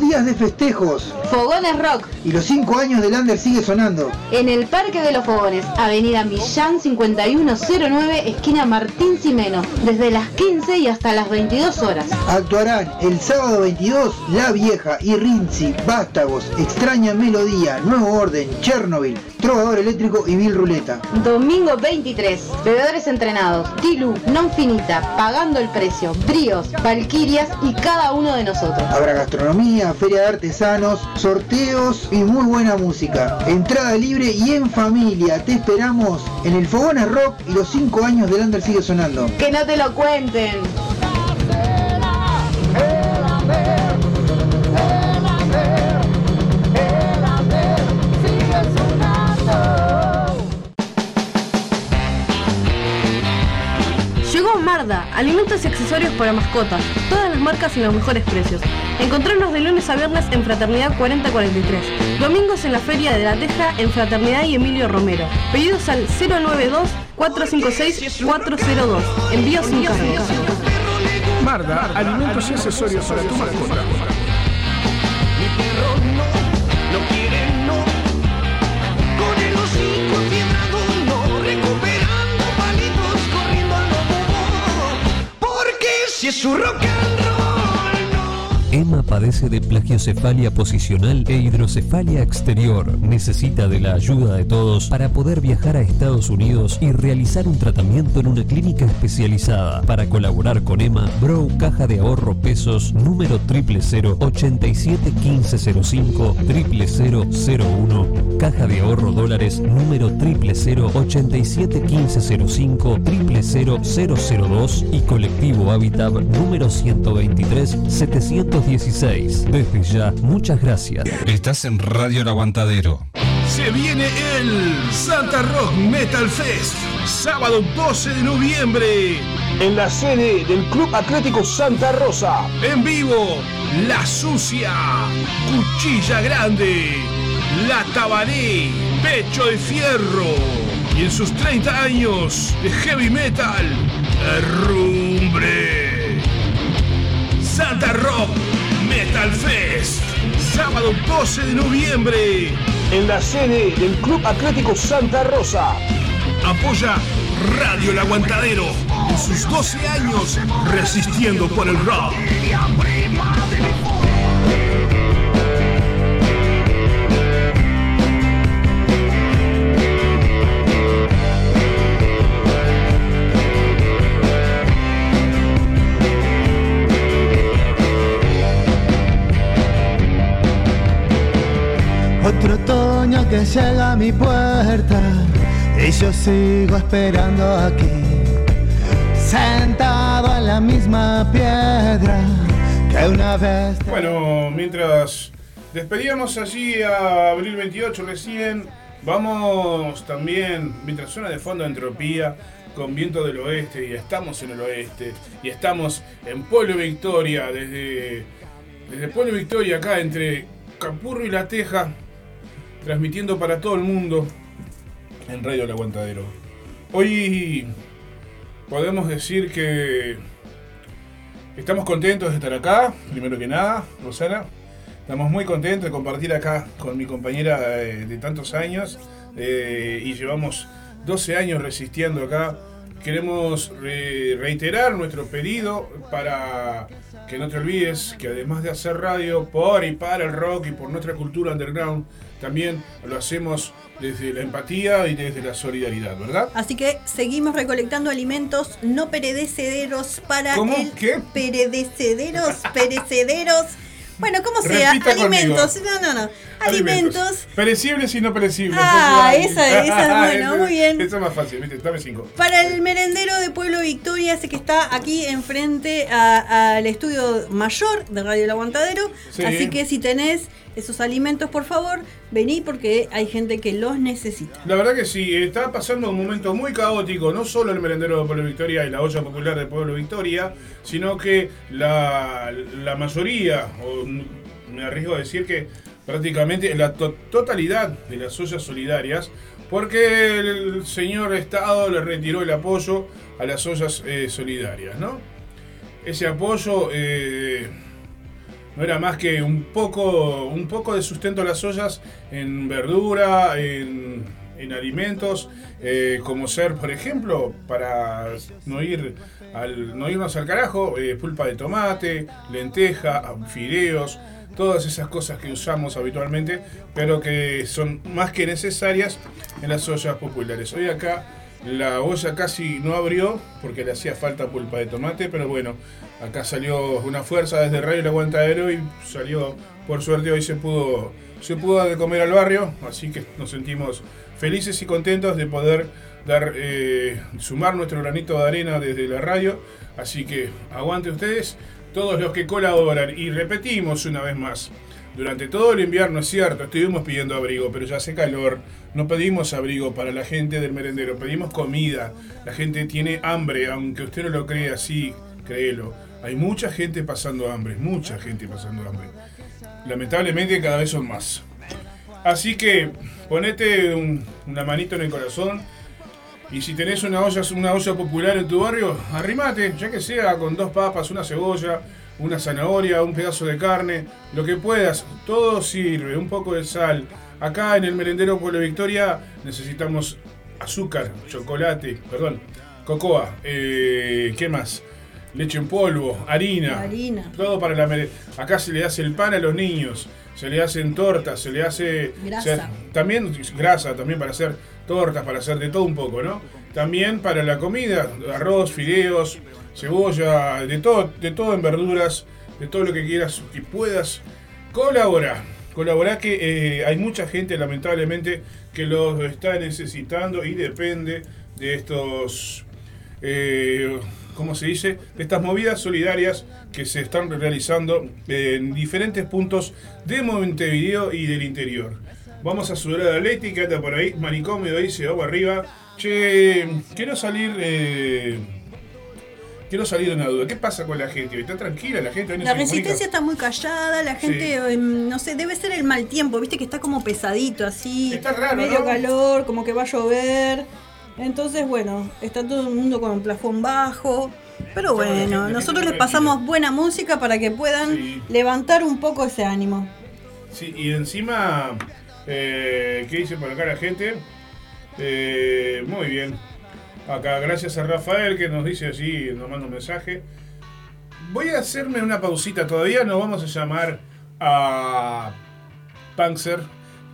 Días de festejos. Fogones Rock. Y los cinco años del Under sigue sonando. En el Parque de los Fogones, Avenida Millán 5109, esquina Martín Simeno, desde las 15 y hasta las 22 horas. Actuarán el sábado 22 La Vieja y Rinzi, Vástagos, Extraña Melodía, Nuevo Orden, Chernobyl, Trovador Eléctrico y Bill Ruleta. Domingo 23, bebedores entrenados, Tilu, Non Finita, Pagando el Precio, Bríos, Valquirias y cada uno de nosotros. Habrá gastronomía, feria de artesanos, sorteos y muy buena música. Entrada libre y en familia. Te esperamos en el Fogones Rock y los 5 años del Under sigue sonando. Que no te lo cuenten. Alimentos y accesorios para mascotas, todas las marcas y los mejores precios. Encontrarnos de lunes a viernes en Fraternidad 4043, domingos en la Feria de la Teja en Fraternidad y Emilio Romero. Pedidos al 092-456-402. Envío sin cargo. Marda, alimentos y accesorios para tu mascota. Porque si es su rock and roll Emma padece de plagiocefalia posicional e hidrocefalia exterior. Necesita de la ayuda de todos para poder viajar a Estados Unidos y realizar un tratamiento en una clínica especializada. Para colaborar con Emma, Bro Caja de Ahorro Pesos número 000 87 1505 0001 Caja de Ahorro Dólares número 000 87 1505 00002 y Colectivo Habitat número 123 716. Desde ya, muchas gracias. Estás en Radio El Aguantadero. Se viene el Santa Rock Metal Fest, sábado 12 de noviembre, en la sede del Club Atlético Santa Rosa. En vivo, La Sucia, Cuchilla Grande, La Tabaré, Pecho de Fierro. Y en sus 30 años de heavy metal, Herrumbre. Santa Rock Metal Fest, sábado 12 de noviembre, en la sede del Club Atlético Santa Rosa. Apoya Radio El Aguantadero en sus 12 años resistiendo por el rock. Otro otoño que llega a mi puerta y yo sigo esperando aquí, sentado en la misma piedra que una vez. Bueno, mientras despedíamos allí a abril 28 recién, vamos también, mientras suena de fondo Entropía, con viento del oeste, y estamos en el oeste, y estamos en Pueblo Victoria, desde, desde Pueblo Victoria, acá entre Capurro y La Teja, transmitiendo para todo el mundo en Radio El Aguantadero. Hoy podemos decir que Estamos contentos de estar acá, primero que nada, Rosana. Estamos muy contentos de compartir acá con mi compañera eh, de tantos años eh, y llevamos 12 años resistiendo acá. Queremos re- reiterar nuestro pedido para que no te olvides que además de hacer radio por y para el rock y por nuestra cultura underground, también lo hacemos desde la empatía y desde la solidaridad, ¿verdad? Así que seguimos recolectando alimentos no perecederos para ¿Cómo? el ¿Qué? perecederos, perecederos. Bueno, como sea, Repita alimentos. conmigo. No, no, no. Alimentos. Perecibles y no perecibles. Ah, esa- esa es buena, Eso- muy bien. Eso es más fácil, ¿viste? Dame cinco. Para el merendero de Pueblo Victoria, ese que está aquí enfrente al estudio mayor de Radio El Aguantadero. Sí. Así que si tenés esos alimentos, por favor, vení porque hay gente que los necesita. La verdad que sí, está pasando un momento muy caótico, no solo el merendero de Pueblo Victoria y la olla popular de Pueblo Victoria, sino que la, la mayoría, o me arriesgo a decir que prácticamente la to- totalidad de las ollas solidarias, porque el señor Estado le retiró el apoyo a las ollas eh, solidarias, ¿no? Ese apoyo eh, no era más que un poco, un poco de sustento a las ollas en verdura, en, en alimentos, eh, como ser, por ejemplo, para no ir no irnos al carajo, pulpa de tomate, lenteja, fideos, todas esas cosas que usamos habitualmente, pero que son más que necesarias en las ollas populares. Hoy acá la olla casi no abrió porque le hacía falta pulpa de tomate, pero bueno, acá salió una fuerza desde Radio El Aguantadero y salió, por suerte hoy se pudo, se pudo de comer al barrio, así que nos sentimos felices y contentos de poder dar, eh, sumar nuestro granito de arena desde la radio, así que aguante ustedes, todos los que colaboran y repetimos una vez más. Durante todo el invierno, es cierto, estuvimos pidiendo abrigo, pero ya hace calor. No pedimos abrigo para la gente del merendero, pedimos comida. La gente tiene hambre, aunque usted no lo crea así, créelo. Hay mucha gente pasando hambre, mucha gente pasando hambre. Lamentablemente cada vez son más. Así que ponete un- una manito en el corazón y si tenés una olla, una olla popular en tu barrio, arrimate, ya que sea con dos papas, una cebolla, una zanahoria, un pedazo de carne, lo que puedas, todo sirve, un poco de sal. Acá en el merendero Pueblo Victoria necesitamos azúcar, chocolate, perdón, cocoa, eh, ¿qué más? Leche en polvo, harina, Harina. todo para la merenda. Acá se le hace el pan a los niños, se le hacen tortas, se le hace... Grasa. se- también grasa, también para hacer tortas, para hacer de todo un poco, ¿no? También para la comida, arroz, fideos, cebolla, de todo, de todo en verduras, de todo lo que quieras y puedas. Colabora, colabora que eh, hay mucha gente lamentablemente que lo está necesitando y depende de estos, eh, ¿cómo se dice? De estas movidas solidarias que se están realizando en diferentes puntos de Montevideo y del interior. Vamos a subir a la Leti que anda por ahí, manicomio dice, agua arriba. Che, quiero salir, eh, quiero salir de una duda. ¿Qué pasa con la gente? ¿Está tranquila la gente? No La comunica. resistencia está muy callada, la gente, em, no sé, debe ser el mal tiempo, viste que está como pesadito así, Está raro, medio ¿no? calor, como que va a llover. Entonces, bueno, está todo el mundo con el plafón bajo. Pero bueno, nosotros les pasamos buena música para que puedan levantar un poco ese ánimo. Sí, y encima, eh, ¿qué dice por acá la gente? Eh, muy bien. Acá, gracias a Rafael que nos dice así, nos manda un mensaje. Voy a hacerme una pausita, todavía no vamos a llamar a Panzer.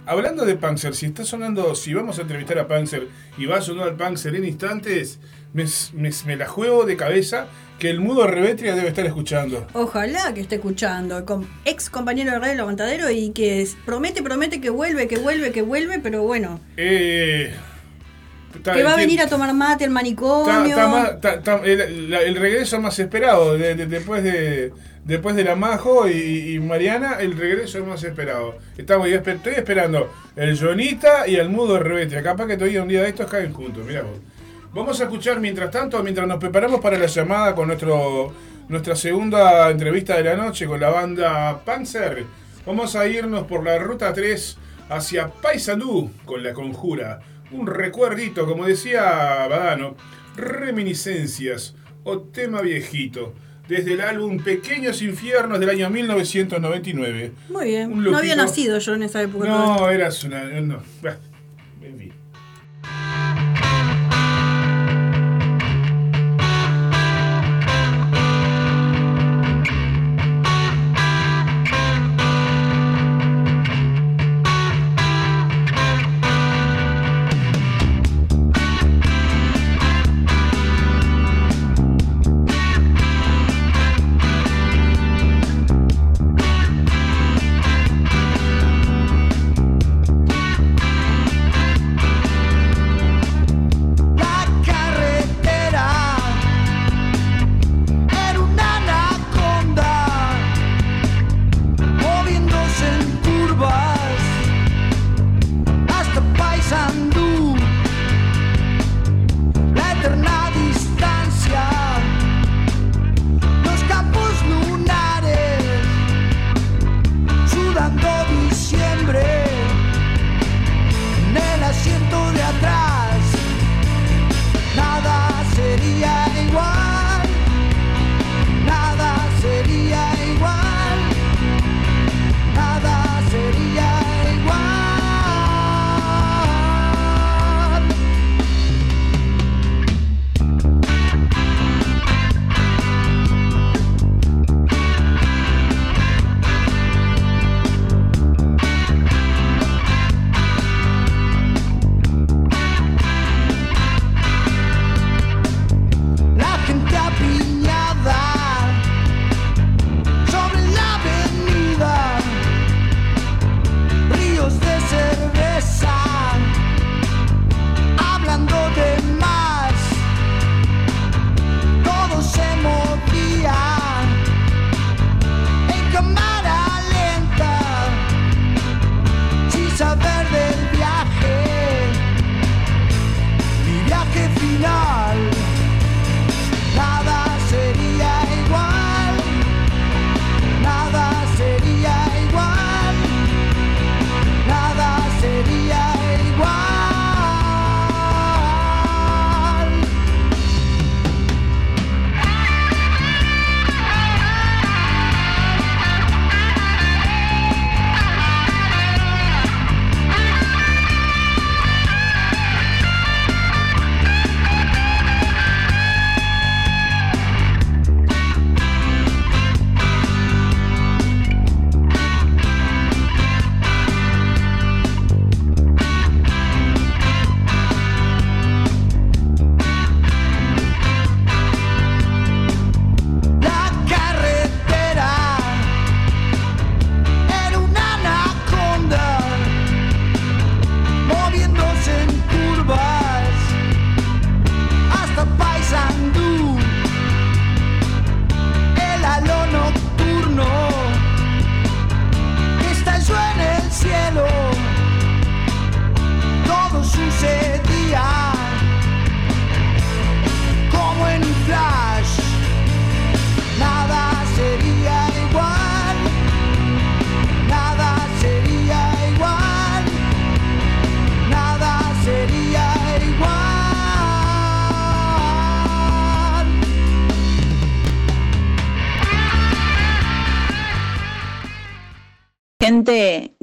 Hablando de Panzer, si está sonando, si vamos a entrevistar a Panzer y va a sonar al Panzer en instantes, me, me- me la juego de cabeza que el mudo Revetria debe estar escuchando. Ojalá que esté escuchando, con ex compañero de Radio El Aguantadero y que es- promete, promete que vuelve, que vuelve, que vuelve, pero bueno, Eh, está- que va a venir a tomar mate Está- manicomio. el, la- el regreso más esperado de- de- después de después de la Majo y, y Mariana el regreso es más esperado estamos estoy esperando el Jonita y el Mudo Rebetia capaz que todavía un día de estos caen juntos mira vos vamos a escuchar mientras tanto mientras nos preparamos para la llamada con nuestro nuestra segunda entrevista de la noche con la banda Panzer vamos a irnos por la ruta 3 hacia Paysandú con la conjura un recuerdito, como decía Badano, reminiscencias o tema viejito, desde el álbum Pequeños Infiernos del año 1999. Muy bien, no había nacido yo en esa época. No, eras una... No, en fin.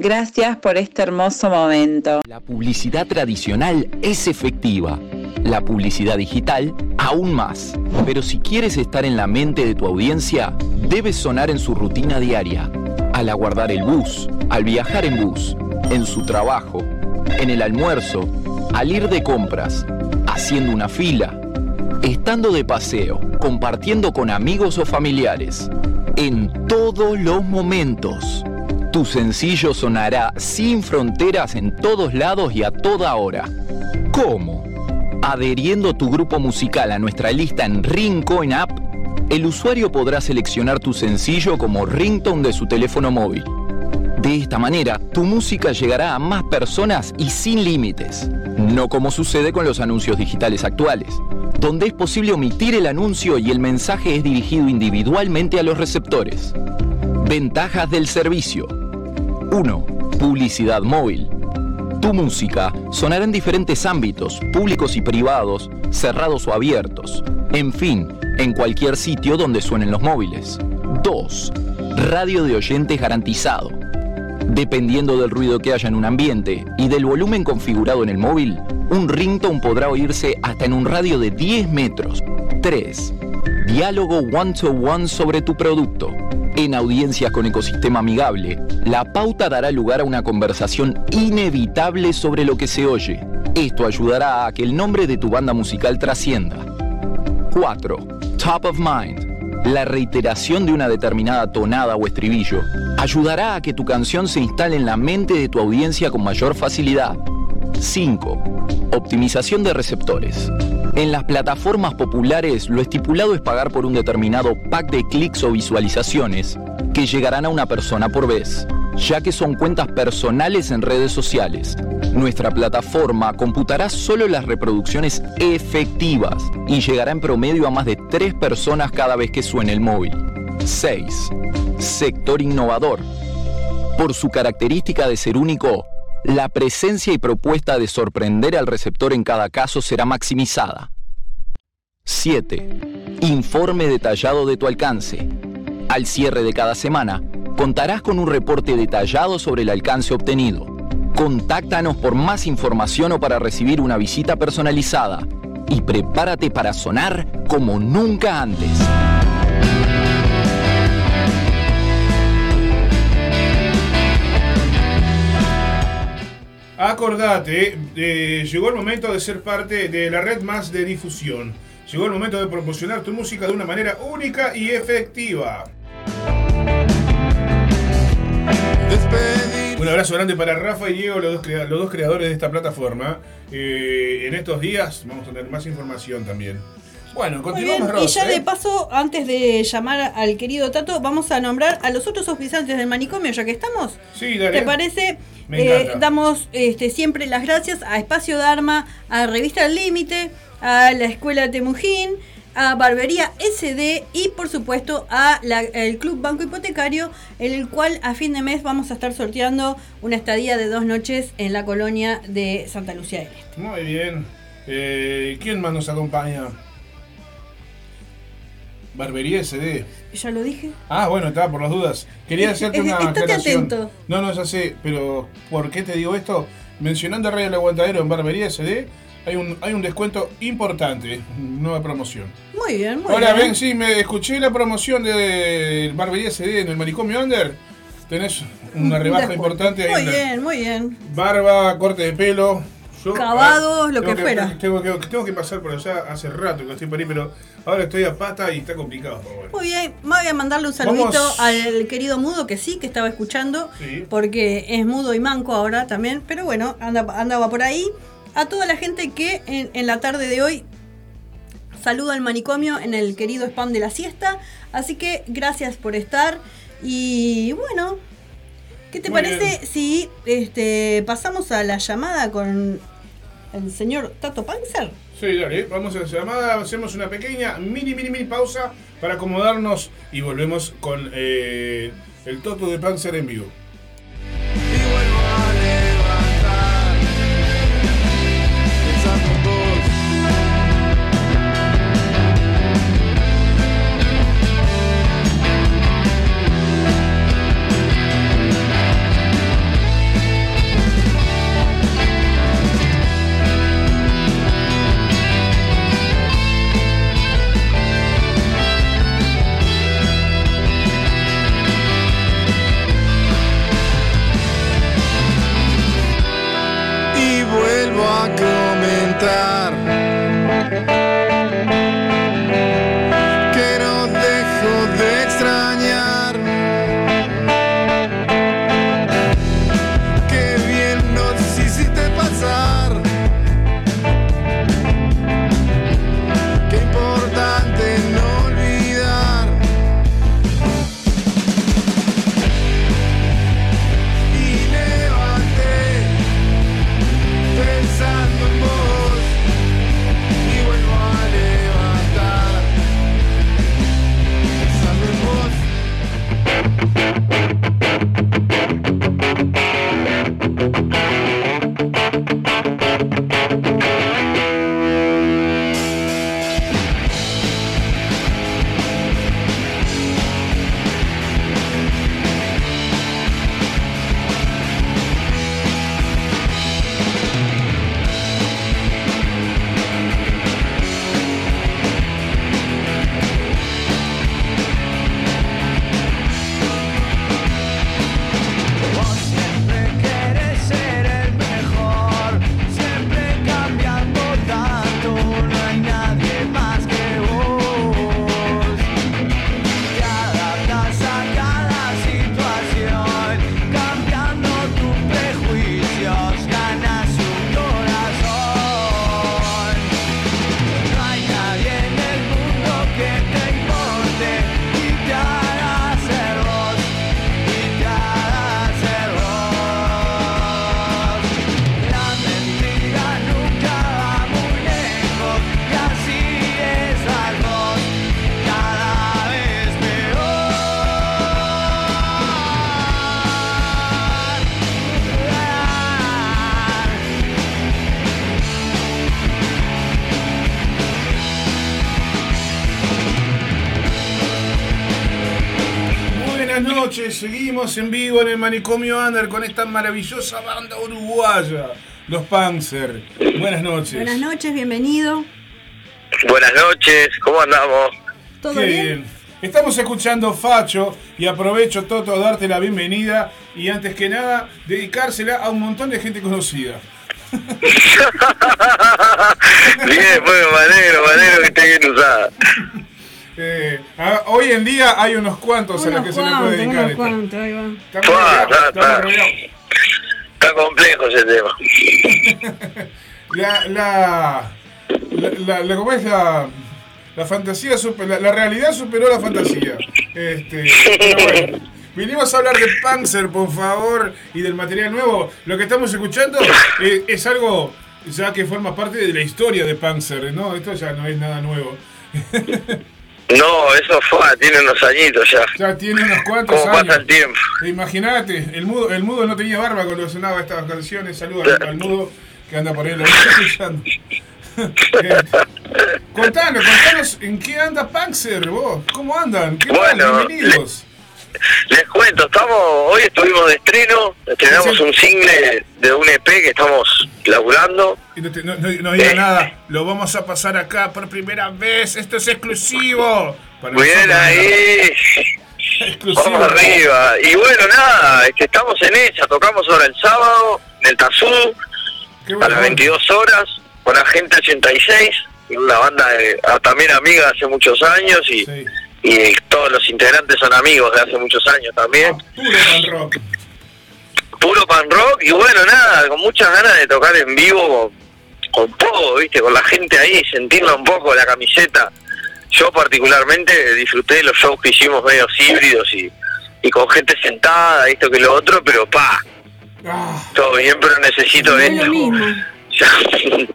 Gracias por este hermoso momento. La publicidad tradicional es efectiva. La publicidad digital aún más. Pero si quieres estar en la mente de tu audiencia, debes sonar en su rutina diaria. Al aguardar el bus, al viajar en bus, en su trabajo, en el almuerzo, al ir de compras, haciendo una fila, estando de paseo, compartiendo con amigos o familiares. En todos los momentos. Tu sencillo sonará sin fronteras en todos lados y a toda hora. ¿Cómo? Adheriendo tu grupo musical a nuestra lista en Ringcoin App, el usuario podrá seleccionar tu sencillo como ringtone de su teléfono móvil. De esta manera, tu música llegará a más personas y sin límites. No como sucede con los anuncios digitales actuales, donde es posible omitir el anuncio y el mensaje es dirigido individualmente a los receptores. Ventajas del servicio. 1. Publicidad móvil. Tu música sonará en diferentes ámbitos, públicos y privados, cerrados o abiertos. En fin, en cualquier sitio donde suenen los móviles. 2. Radio de oyentes garantizado. Dependiendo del ruido que haya en un ambiente y del volumen configurado en el móvil, un ringtone podrá oírse hasta en un radio de 10 metros. 3. Diálogo one-to-one sobre tu producto. En audiencias con ecosistema amigable, la pauta dará lugar a una conversación inevitable sobre lo que se oye. Esto ayudará a que el nombre de tu banda musical trascienda. 4. Top of Mind. La reiteración de una determinada tonada o estribillo ayudará a que tu canción se instale en la mente de tu audiencia con mayor facilidad. 5. Optimización de receptores. En las plataformas populares lo estipulado es pagar por un determinado pack de clics o visualizaciones que llegarán a una persona por vez, ya que son cuentas personales en redes sociales. Nuestra plataforma computará solo las reproducciones efectivas y llegará en promedio a más de 3 personas cada vez que suene el móvil. 6. Sector innovador. Por su característica de ser único, la presencia y propuesta de sorprender al receptor en cada caso será maximizada. 7. Informe detallado de tu alcance. Al cierre de cada semana, contarás con un reporte detallado sobre el alcance obtenido. Contáctanos por más información o para recibir una visita personalizada. Y prepárate para sonar como nunca antes. Acordate, eh, llegó el momento de ser parte de la red más de difusión. Llegó el momento de promocionar tu música de una manera única y efectiva. Un abrazo grande para Rafa y Diego, los dos, crea- los dos creadores de esta plataforma. Eh, en estos días vamos a tener más información también. Bueno, Muy bien, continuamos, y Ross, ya ¿eh? de paso, antes de llamar al querido Tato, vamos a nombrar a los otros oficiantes del manicomio, ya que estamos. Sí, dale. ¿Te parece? Me Eh, damos este, siempre las gracias a Espacio Dharma, a Revista El Límite, a la Escuela Temujín, a Barbería SD y por supuesto a la- el Club Banco Hipotecario, en el cual a fin de mes vamos a estar sorteando una estadía de dos noches en la colonia de Santa Lucía del Este. Muy bien. Eh, ¿Quién más nos acompaña? Barbería SD. ¿Ya lo dije? Ah, bueno, estaba por las dudas. Quería hacerte una Estate aclaración. atento. No, no, ya sé, pero ¿por qué te digo esto? Mencionando Radio El Aguantadero en Barbería SD, hay un, hay un descuento importante, nueva promoción. Muy bien, muy Hola, bien. ven, sí, me escuché la promoción de Barbería SD en el Manicomio Under. Tenés una rebaja importante ahí. Muy bien, muy bien. Barba, corte de pelo. Yo, Cavados, ah, lo que fuera. Tengo que, tengo que pasar por allá hace rato que estoy por ahí, pero ahora estoy a pata y está complicado. bueno. Muy bien, voy a mandarle un saludito Vamos. al querido Mudo, que sí, que estaba escuchando, Sí. porque es mudo y manco ahora también, pero bueno, anda- andaba por ahí. A toda la gente que en, en la tarde de hoy saluda al manicomio en el querido spam de la siesta. Así que gracias por estar. Y bueno, ¿qué te Muy parece bien. si este, pasamos a la llamada con el señor Tato Panzer? Sí, dale, vamos a la llamada, hacemos una pequeña, mini, mini, mini pausa para acomodarnos y volvemos con eh, el Toto de Panzer en vivo. Noches. Seguimos en vivo en el Manicomio Under con esta maravillosa banda uruguaya, los Panzer. Buenas noches. Buenas noches, bienvenido. Buenas noches, ¿cómo andamos? ¿Todo Qué bien? Estamos escuchando Facho y aprovecho, Toto, a darte la bienvenida y antes que nada, dedicársela a un montón de gente conocida. Bien, bueno, manero, manero que esté bien usada. Eh, a- hoy en día hay unos cuantos a los que se le puede dedicar. unos cuantos, ahí va. Está, está. rodeados. Está complejo ese tema. La, la, la, la- ¿cómo es la, la fantasía super- la, la realidad superó la fantasía. Este, pero bueno, vinimos a hablar de Panzer, por favor, y del material nuevo. Lo que estamos escuchando eh, es algo ya que forma parte de la historia de Panzer, ¿no? Esto ya no es nada nuevo. No, eso fue, tiene unos añitos ya. Ya tiene unos cuantos ¿Cómo años. pasa el tiempo? Imagínate, el mudo, el mudo no tenía barba cuando sonaba estas canciones. Saludos al, al mudo que anda por ahí lo está escuchando. contanos, contanos en qué anda Panzer, vos. ¿Cómo andan? ¿Qué tal? Bueno, Bienvenidos. Les cuento, estamos, hoy estuvimos de estreno, estrenamos un single de un EP que estamos laburando. Y no, no- no- no diga nada, lo vamos a pasar acá por primera vez. Esto es exclusivo. Para Bien ahí. Exclusivo. Vamos arriba. Y bueno, nada, es que estamos en ella. Tocamos ahora el sábado en el Tazú a las 22 horas con Agente 86, una banda de- ah, también amiga hace muchos años y, y todos los integrantes son amigos de hace muchos años también. Puro pan rock. Puro pan rock y bueno, nada, con muchas ganas de tocar en vivo con, con todo, ¿viste? Con la gente ahí, sentirla un poco la camiseta. Yo particularmente disfruté de los shows que hicimos medios híbridos y, y con gente sentada, esto que lo otro, pero pa, todo bien, pero necesito esto.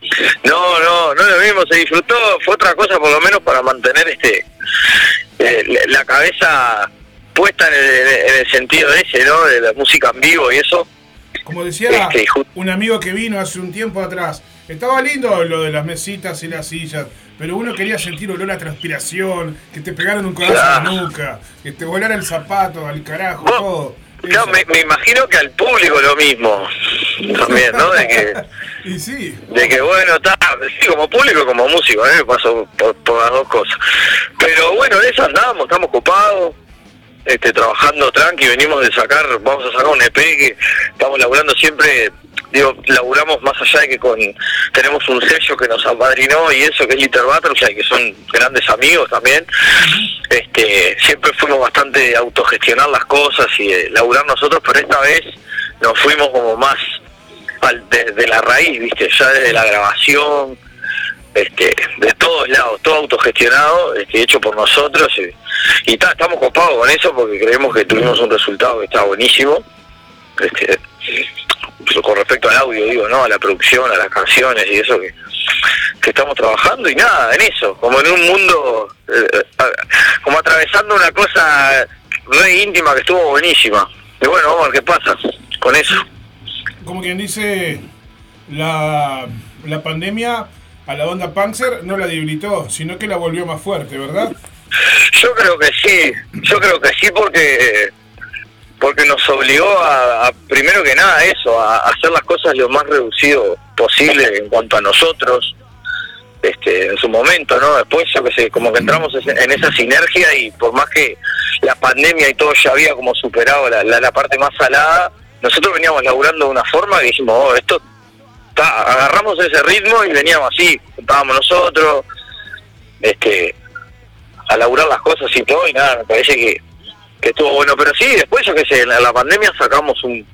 No, no, no es lo mismo, se disfrutó, fue otra cosa por lo menos para mantener este eh, la- cabeza puesta en el, en el sentido ese, ¿no? De la música en vivo y eso. Como decía Este, un amigo que vino hace un tiempo atrás, estaba lindo lo de las mesitas y las sillas, pero uno quería sentir olor a transpiración, que te pegaran un codazo en la nuca, que te volara el zapato, al carajo, todo. No, me, me imagino que al público lo mismo también, ¿no? De que, Y sí, de que bueno, está, sí, como público, como músico, a mí me pasó por, por las dos cosas. Pero bueno, en eso andamos, estamos ocupados, este, trabajando tranqui, venimos de sacar, vamos a sacar un EP que estamos laburando siempre, digo, laburamos más allá de que con, tenemos un sello que nos apadrinó y eso que es Litter o sea, que son grandes amigos también, este, siempre fuimos bastante de autogestionar las cosas y de laburar nosotros, pero esta vez nos fuimos como más desde la raíz, viste, ya desde la grabación, este, de todos lados, todo autogestionado, este, hecho por nosotros y, y ta, estamos copados con eso porque creemos que tuvimos un resultado que está buenísimo. Este, con respecto al audio, digo, ¿no? A la producción, a las canciones y eso que, que estamos trabajando y nada, en eso, como en un mundo, eh, como atravesando una cosa re íntima que estuvo buenísima. Y bueno, vamos a ver qué pasa con eso. como quien dice, la, la pandemia a la banda Panzer no la debilitó, sino que la volvió más fuerte, ¿verdad? Yo creo que sí, yo creo que sí porque porque nos obligó a, primero que nada eso, a hacer las cosas lo más reducido posible en cuanto a nosotros, este, en su momento, ¿no? Después yo que sé, como que entramos en esa sinergia y por más que la pandemia y todo ya había como superado la, la, la parte más salada, nosotros veníamos laburando de una forma que dijimos, oh, esto está, agarramos ese ritmo y veníamos así, estábamos nosotros, este, a laburar las cosas y todo, y nada, me parece que, que estuvo bueno. Pero sí, después, yo qué sé, en la, pandemia sacamos un,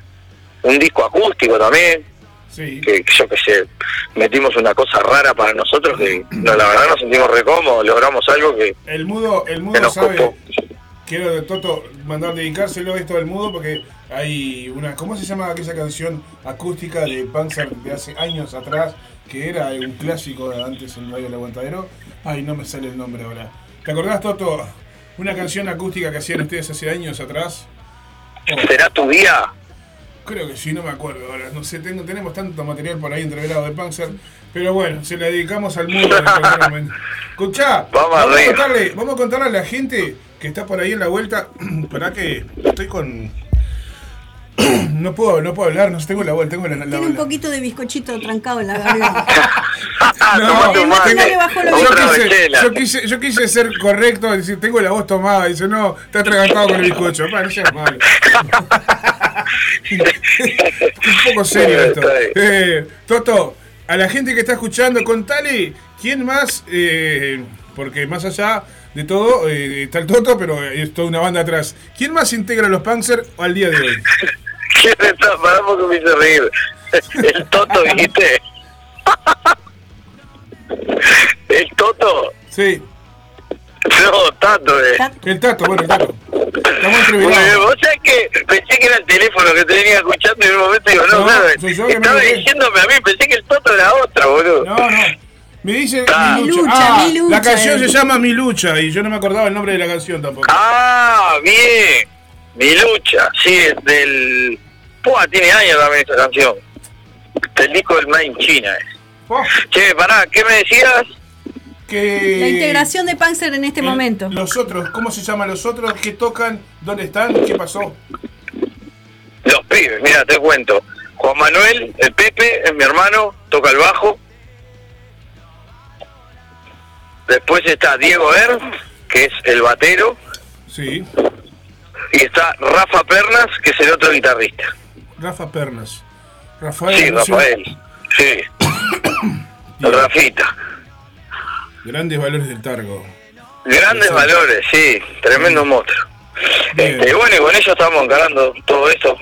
un disco acústico también, Sí. que, que yo qué sé, metimos una cosa rara para nosotros, que no, la verdad nos sentimos re cómodos, logramos algo que, El mudo, el mudo sabe. copó. Quiero Toto mandar dedicárselo a esto del mudo porque hay una. ¿Cómo se llama aquella canción acústica de Panzer de hace años atrás? Que era un clásico de antes en Radio El Aguantadero. Ay, no me sale el nombre ahora. ¿Te acordás, Toto? Una canción acústica que hacían ustedes hace años atrás. ¿Será tu día? Creo que sí, no me acuerdo ahora. No sé, tengo, tenemos tanto material por ahí entreverado de Panzer. Pero bueno, se la dedicamos al mundo. Escuchá, Vamos vamos, a arriba. contarle, vamos a contarle a la gente que está por ahí en la vuelta. Esperá que estoy con. No puedo, no puedo hablar, no sé, tengo la vuelta, tengo la, la- Tiene un poquito de bizcochito trancado en la garganta. No, no le bajó la yo, quise, yo, quise, yo quise ser correcto, decir, tengo la voz tomada. Dice, no, está atragantado con el bizcocho. Pa, no seas malo. un poco serio esto. Eh, Toto, a la gente que está escuchando, contale quién más, eh, porque más allá de todo, eh, está el Toto, pero es toda una banda atrás. ¿Quién más integra los Panzer al día de hoy? ¿Quién está? Pará porque me hizo reír. El Toto, ¿viste? ¿El Toto? Sí. No, Tato, eh. El Tato, bueno, el Tato. Estamos entrevistados. Bueno, Vos sabés que pensé que era el teléfono que te venía escuchando y en un momento digo, no, No, me estaba diciéndome a mí, pensé que el Toto era otro, boludo. No, no. Me dice Ah. Mi lucha. Mi lucha, Ah, mi lucha, la canción eh. se llama Mi lucha y yo no me acordaba el nombre de la canción tampoco. Ah, bien. Mi lucha, sí, es del... Pua, tiene años también esta canción. Del disco del Made in China. eh. Che, pará, ¿qué me decías? Que La integración de Panzer en este el- momento. Los otros, ¿cómo se llaman los otros? ¿Qué tocan? ¿Dónde están? ¿Qué pasó? Los pibes, mira, te cuento. Juan Manuel, el Pepe, es mi hermano, toca el bajo. Después está Diego Er, que es el batero. Sí. Y está Rafa Pernas, que es el otro guitarrista. Rafa Pernas. Rafael. Sí. Rafael. Sí. El Rafita. Grandes valores del Targo. Grandes valores, sí. Tremendo monstruo. Este, bueno, y con ellos estamos encarando todo esto.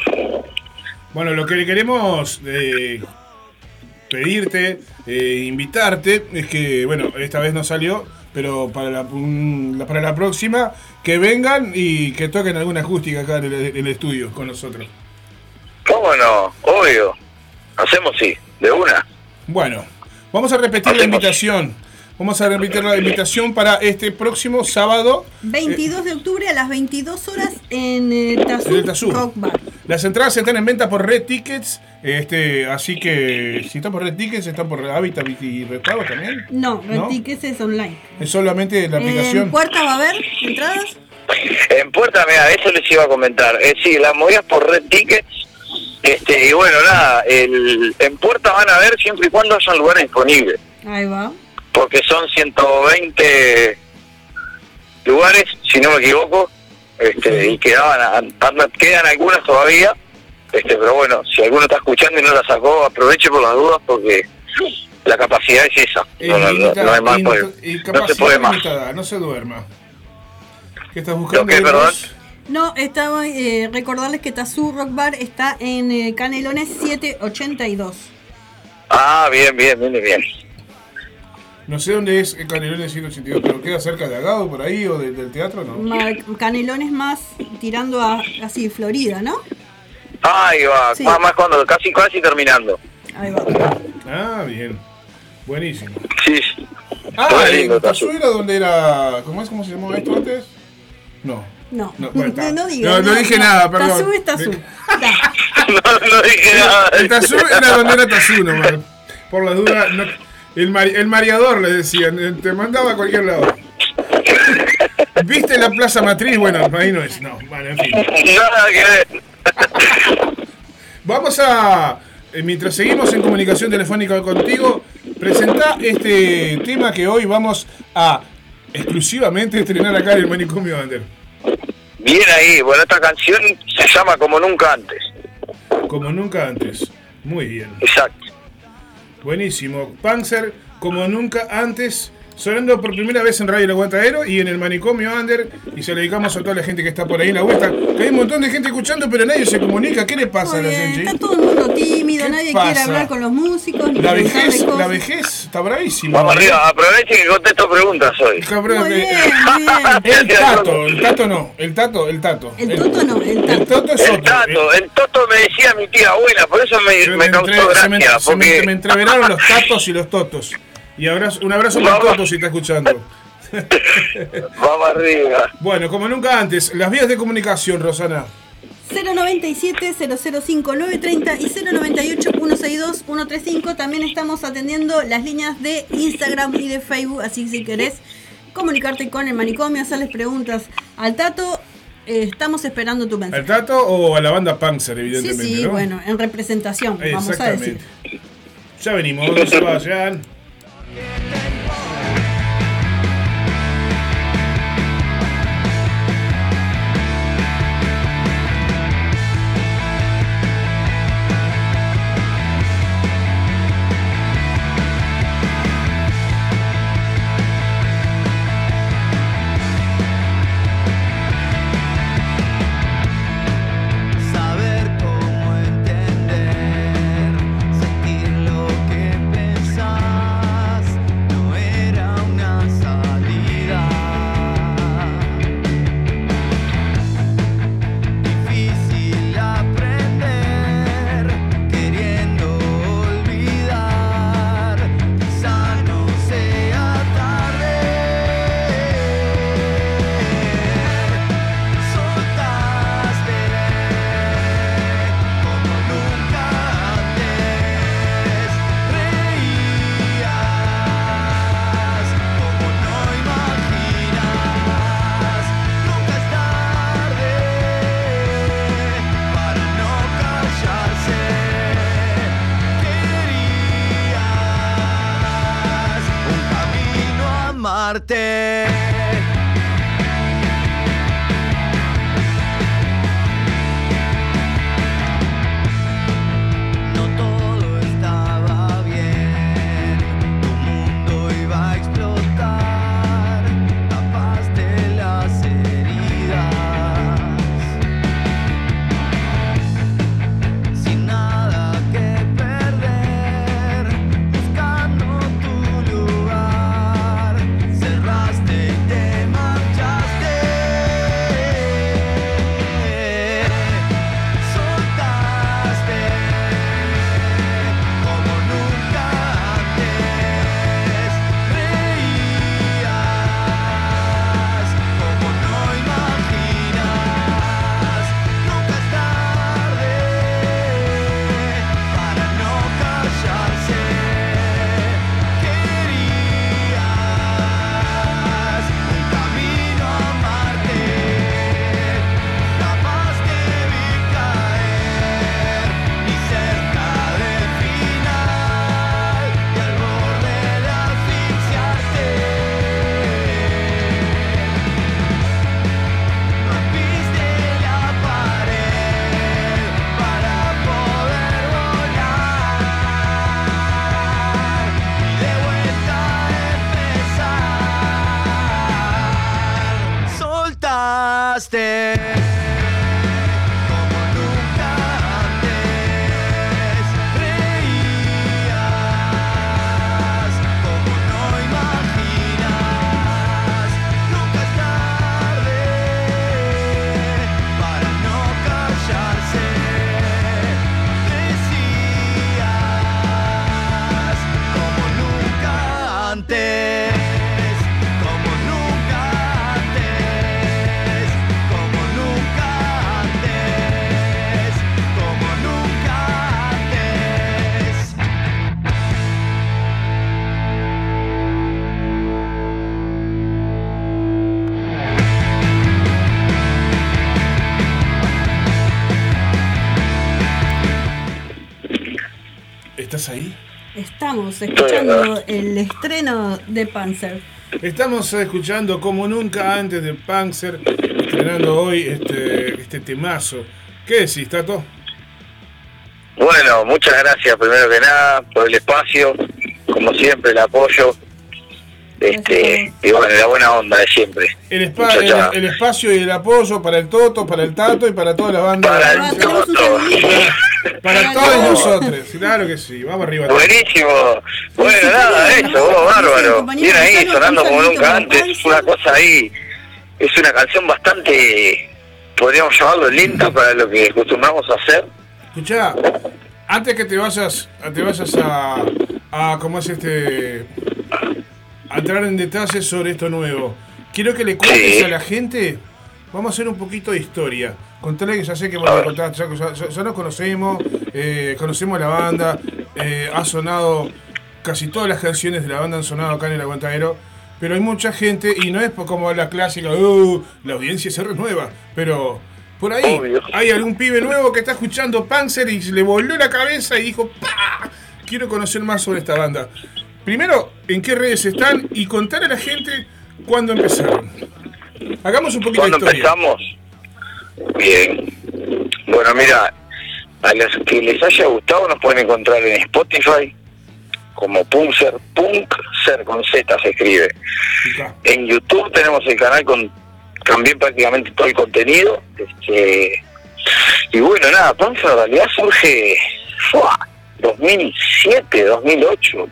Bueno, lo que le queremos eh, pedirte, eh, invitarte, es que, bueno, esta vez no salió, pero para la, un- para la próxima, que vengan y que toquen alguna acústica acá en el, en el estudio con nosotros. ¿Cómo no? Obvio. Hacemos sí, de una. Bueno, vamos a repetir la invitación. Vamos a repetir la invitación para este próximo sábado. 22 de octubre a las 22 horas en eh, Tazú, En el Tazú. Rock Bar. Las entradas están en venta por Red Tickets, este, así que si están por Red Tickets, están por Habitat y Repago también. No, Red ¿No? Tickets es online. Es solamente la ¿En aplicación. puerta va a haber entradas? En Puerta, mira, eso les iba a comentar. Eh, sí, las movidas por Red Tickets. Este, y bueno, nada, el, en Puerta van a ver siempre y cuando haya lugares disponibles. Ahí va. Porque son 120 lugares, si no me equivoco. Este, y quedaban, quedan algunas todavía. Este, pero bueno, si alguno está escuchando y no la sacó, aproveche por las dudas porque la capacidad es esa. No, no, no, no hay más, Y- y no se puede más. limitada, no se duerma. ¿Qué estás buscando? ¿Lo No, estaba eh, recordarles que Tazú Rock Bar está en eh, Canelones 782. Ah, bien, bien, bien, bien. No sé dónde es el Canelones 182, pero queda cerca de Agado, por ahí, o de- del teatro, ¿no? Ma- Canelones más tirando a así Florida, ¿no? Ahí va, Sí. más, más cuando, casi, casi terminando. Ahí va. Ah, bien. Buenísimo. Sí. Ah, Todo en lindo, Tazú era donde era. ¿Cómo es? ¿Cómo se llamaba esto antes? No. No, No, bueno, está. no, digas. No, no dije nada, perdón. Tazú es Tazú. no, no dije nada. El Tazú era donde era Tazú nomás. Por la duda, no- el, mari- el mareador le decían, eh, te mandaba a cualquier lado. ¿Viste la Plaza Matriz? Bueno, ahí no es, no. Bueno, en fin. Nada que ver. Vamos a, eh, mientras seguimos en comunicación telefónica contigo, presentá este tema que hoy vamos a exclusivamente estrenar acá en el Manicomio Under. Bien ahí, bueno, esta canción se llama Como Nunca Antes. Como nunca antes. Muy bien. Exacto. Buenísimo. Panzer, como nunca antes, sonando por primera vez en Radio El Aguantadero y en el Manicomio Under. Y se lo dedicamos a toda la gente que está por ahí en la vuelta. Que hay un montón de gente escuchando, pero nadie se comunica. ¿Qué le pasa a la gente? Está todo el mundo tímido, nadie pasa? quiere hablar con los músicos. ni La vejez, cosas. la vejez está bravísima. Vamos arriba, aproveche que contesto preguntas hoy. Muy que- bien, muy bien. El tato, el tato no, el tato, el tato. El toto no, el El toto es El otro. tato, el toto me decía mi tía abuela, por eso me, me me, causó entre- se me- gracia. se me- Porque me entreveraron los tatos y los totos. Y abrazo- un abrazo para Toto si está escuchando. Vamos arriba. Bueno, como nunca antes, las vías de comunicación, Rosana. 097-005-930 y 098-162-135. También estamos atendiendo las líneas de Instagram y de Facebook, así que si querés comunicarte con el manicomio, hacerles preguntas al Tato. Eh, estamos esperando tu ¿Al mensaje. Tato o a la banda Panzer, Sí, evidentemente? sí, ¿no? bueno, en representación, vamos a decir. Exactamente. Ya venimos, no se vayan. Yeah. Escuchando el estreno de Panzer. Estamos escuchando como nunca antes de Panzer, estrenando hoy este, este temazo. ¿Qué decís, Tato? Bueno, muchas gracias primero que nada por el espacio, como siempre el apoyo, este y bueno, la buena onda de siempre. El, Muchacha. el- el espacio y el apoyo para el Toto, para el Tato y para toda la banda. Para el Toto. Para todos nosotros. Claro que sí, vamos arriba. Buenísimo. Bueno, nada, eso, vos, bárbaro. Bien ahí, sonando como nunca antes. Es una cosa ahí, es una canción bastante, podríamos llamarlo lenta para lo que acostumbramos a hacer. Escuchá, antes que te vayas, te vayas a, a cómo es este, a entrar en detalles sobre esto nuevo, quiero que le cuentes Sí. a la gente, vamos a hacer un poquito de historia. Contale que ya sé que vamos a contar, ya, ya- ya- nos conocemos, eh, conocemos la banda, eh, ha sonado, casi todas las canciones de la banda han sonado acá en el Aguantadero, pero hay mucha gente, y no es como la clásica, "Uh, la audiencia se renueva, pero por ahí hay algún pibe nuevo que está escuchando Panzer y le voló la cabeza y dijo, ¡pa! Quiero conocer más sobre esta banda. Primero, ¿en qué redes están? Y contar a la gente cuándo empezaron. Hagamos un poquito de ¿Cuándo historia. empezamos? Bien. Bueno, mira, a los que les haya gustado nos pueden encontrar en Spotify como Punzer, Punkser con Z se escribe. En YouTube tenemos el canal con también prácticamente todo el contenido. Este, y bueno, nada, Punzer en realidad surge ¡fua! 2007, 2008.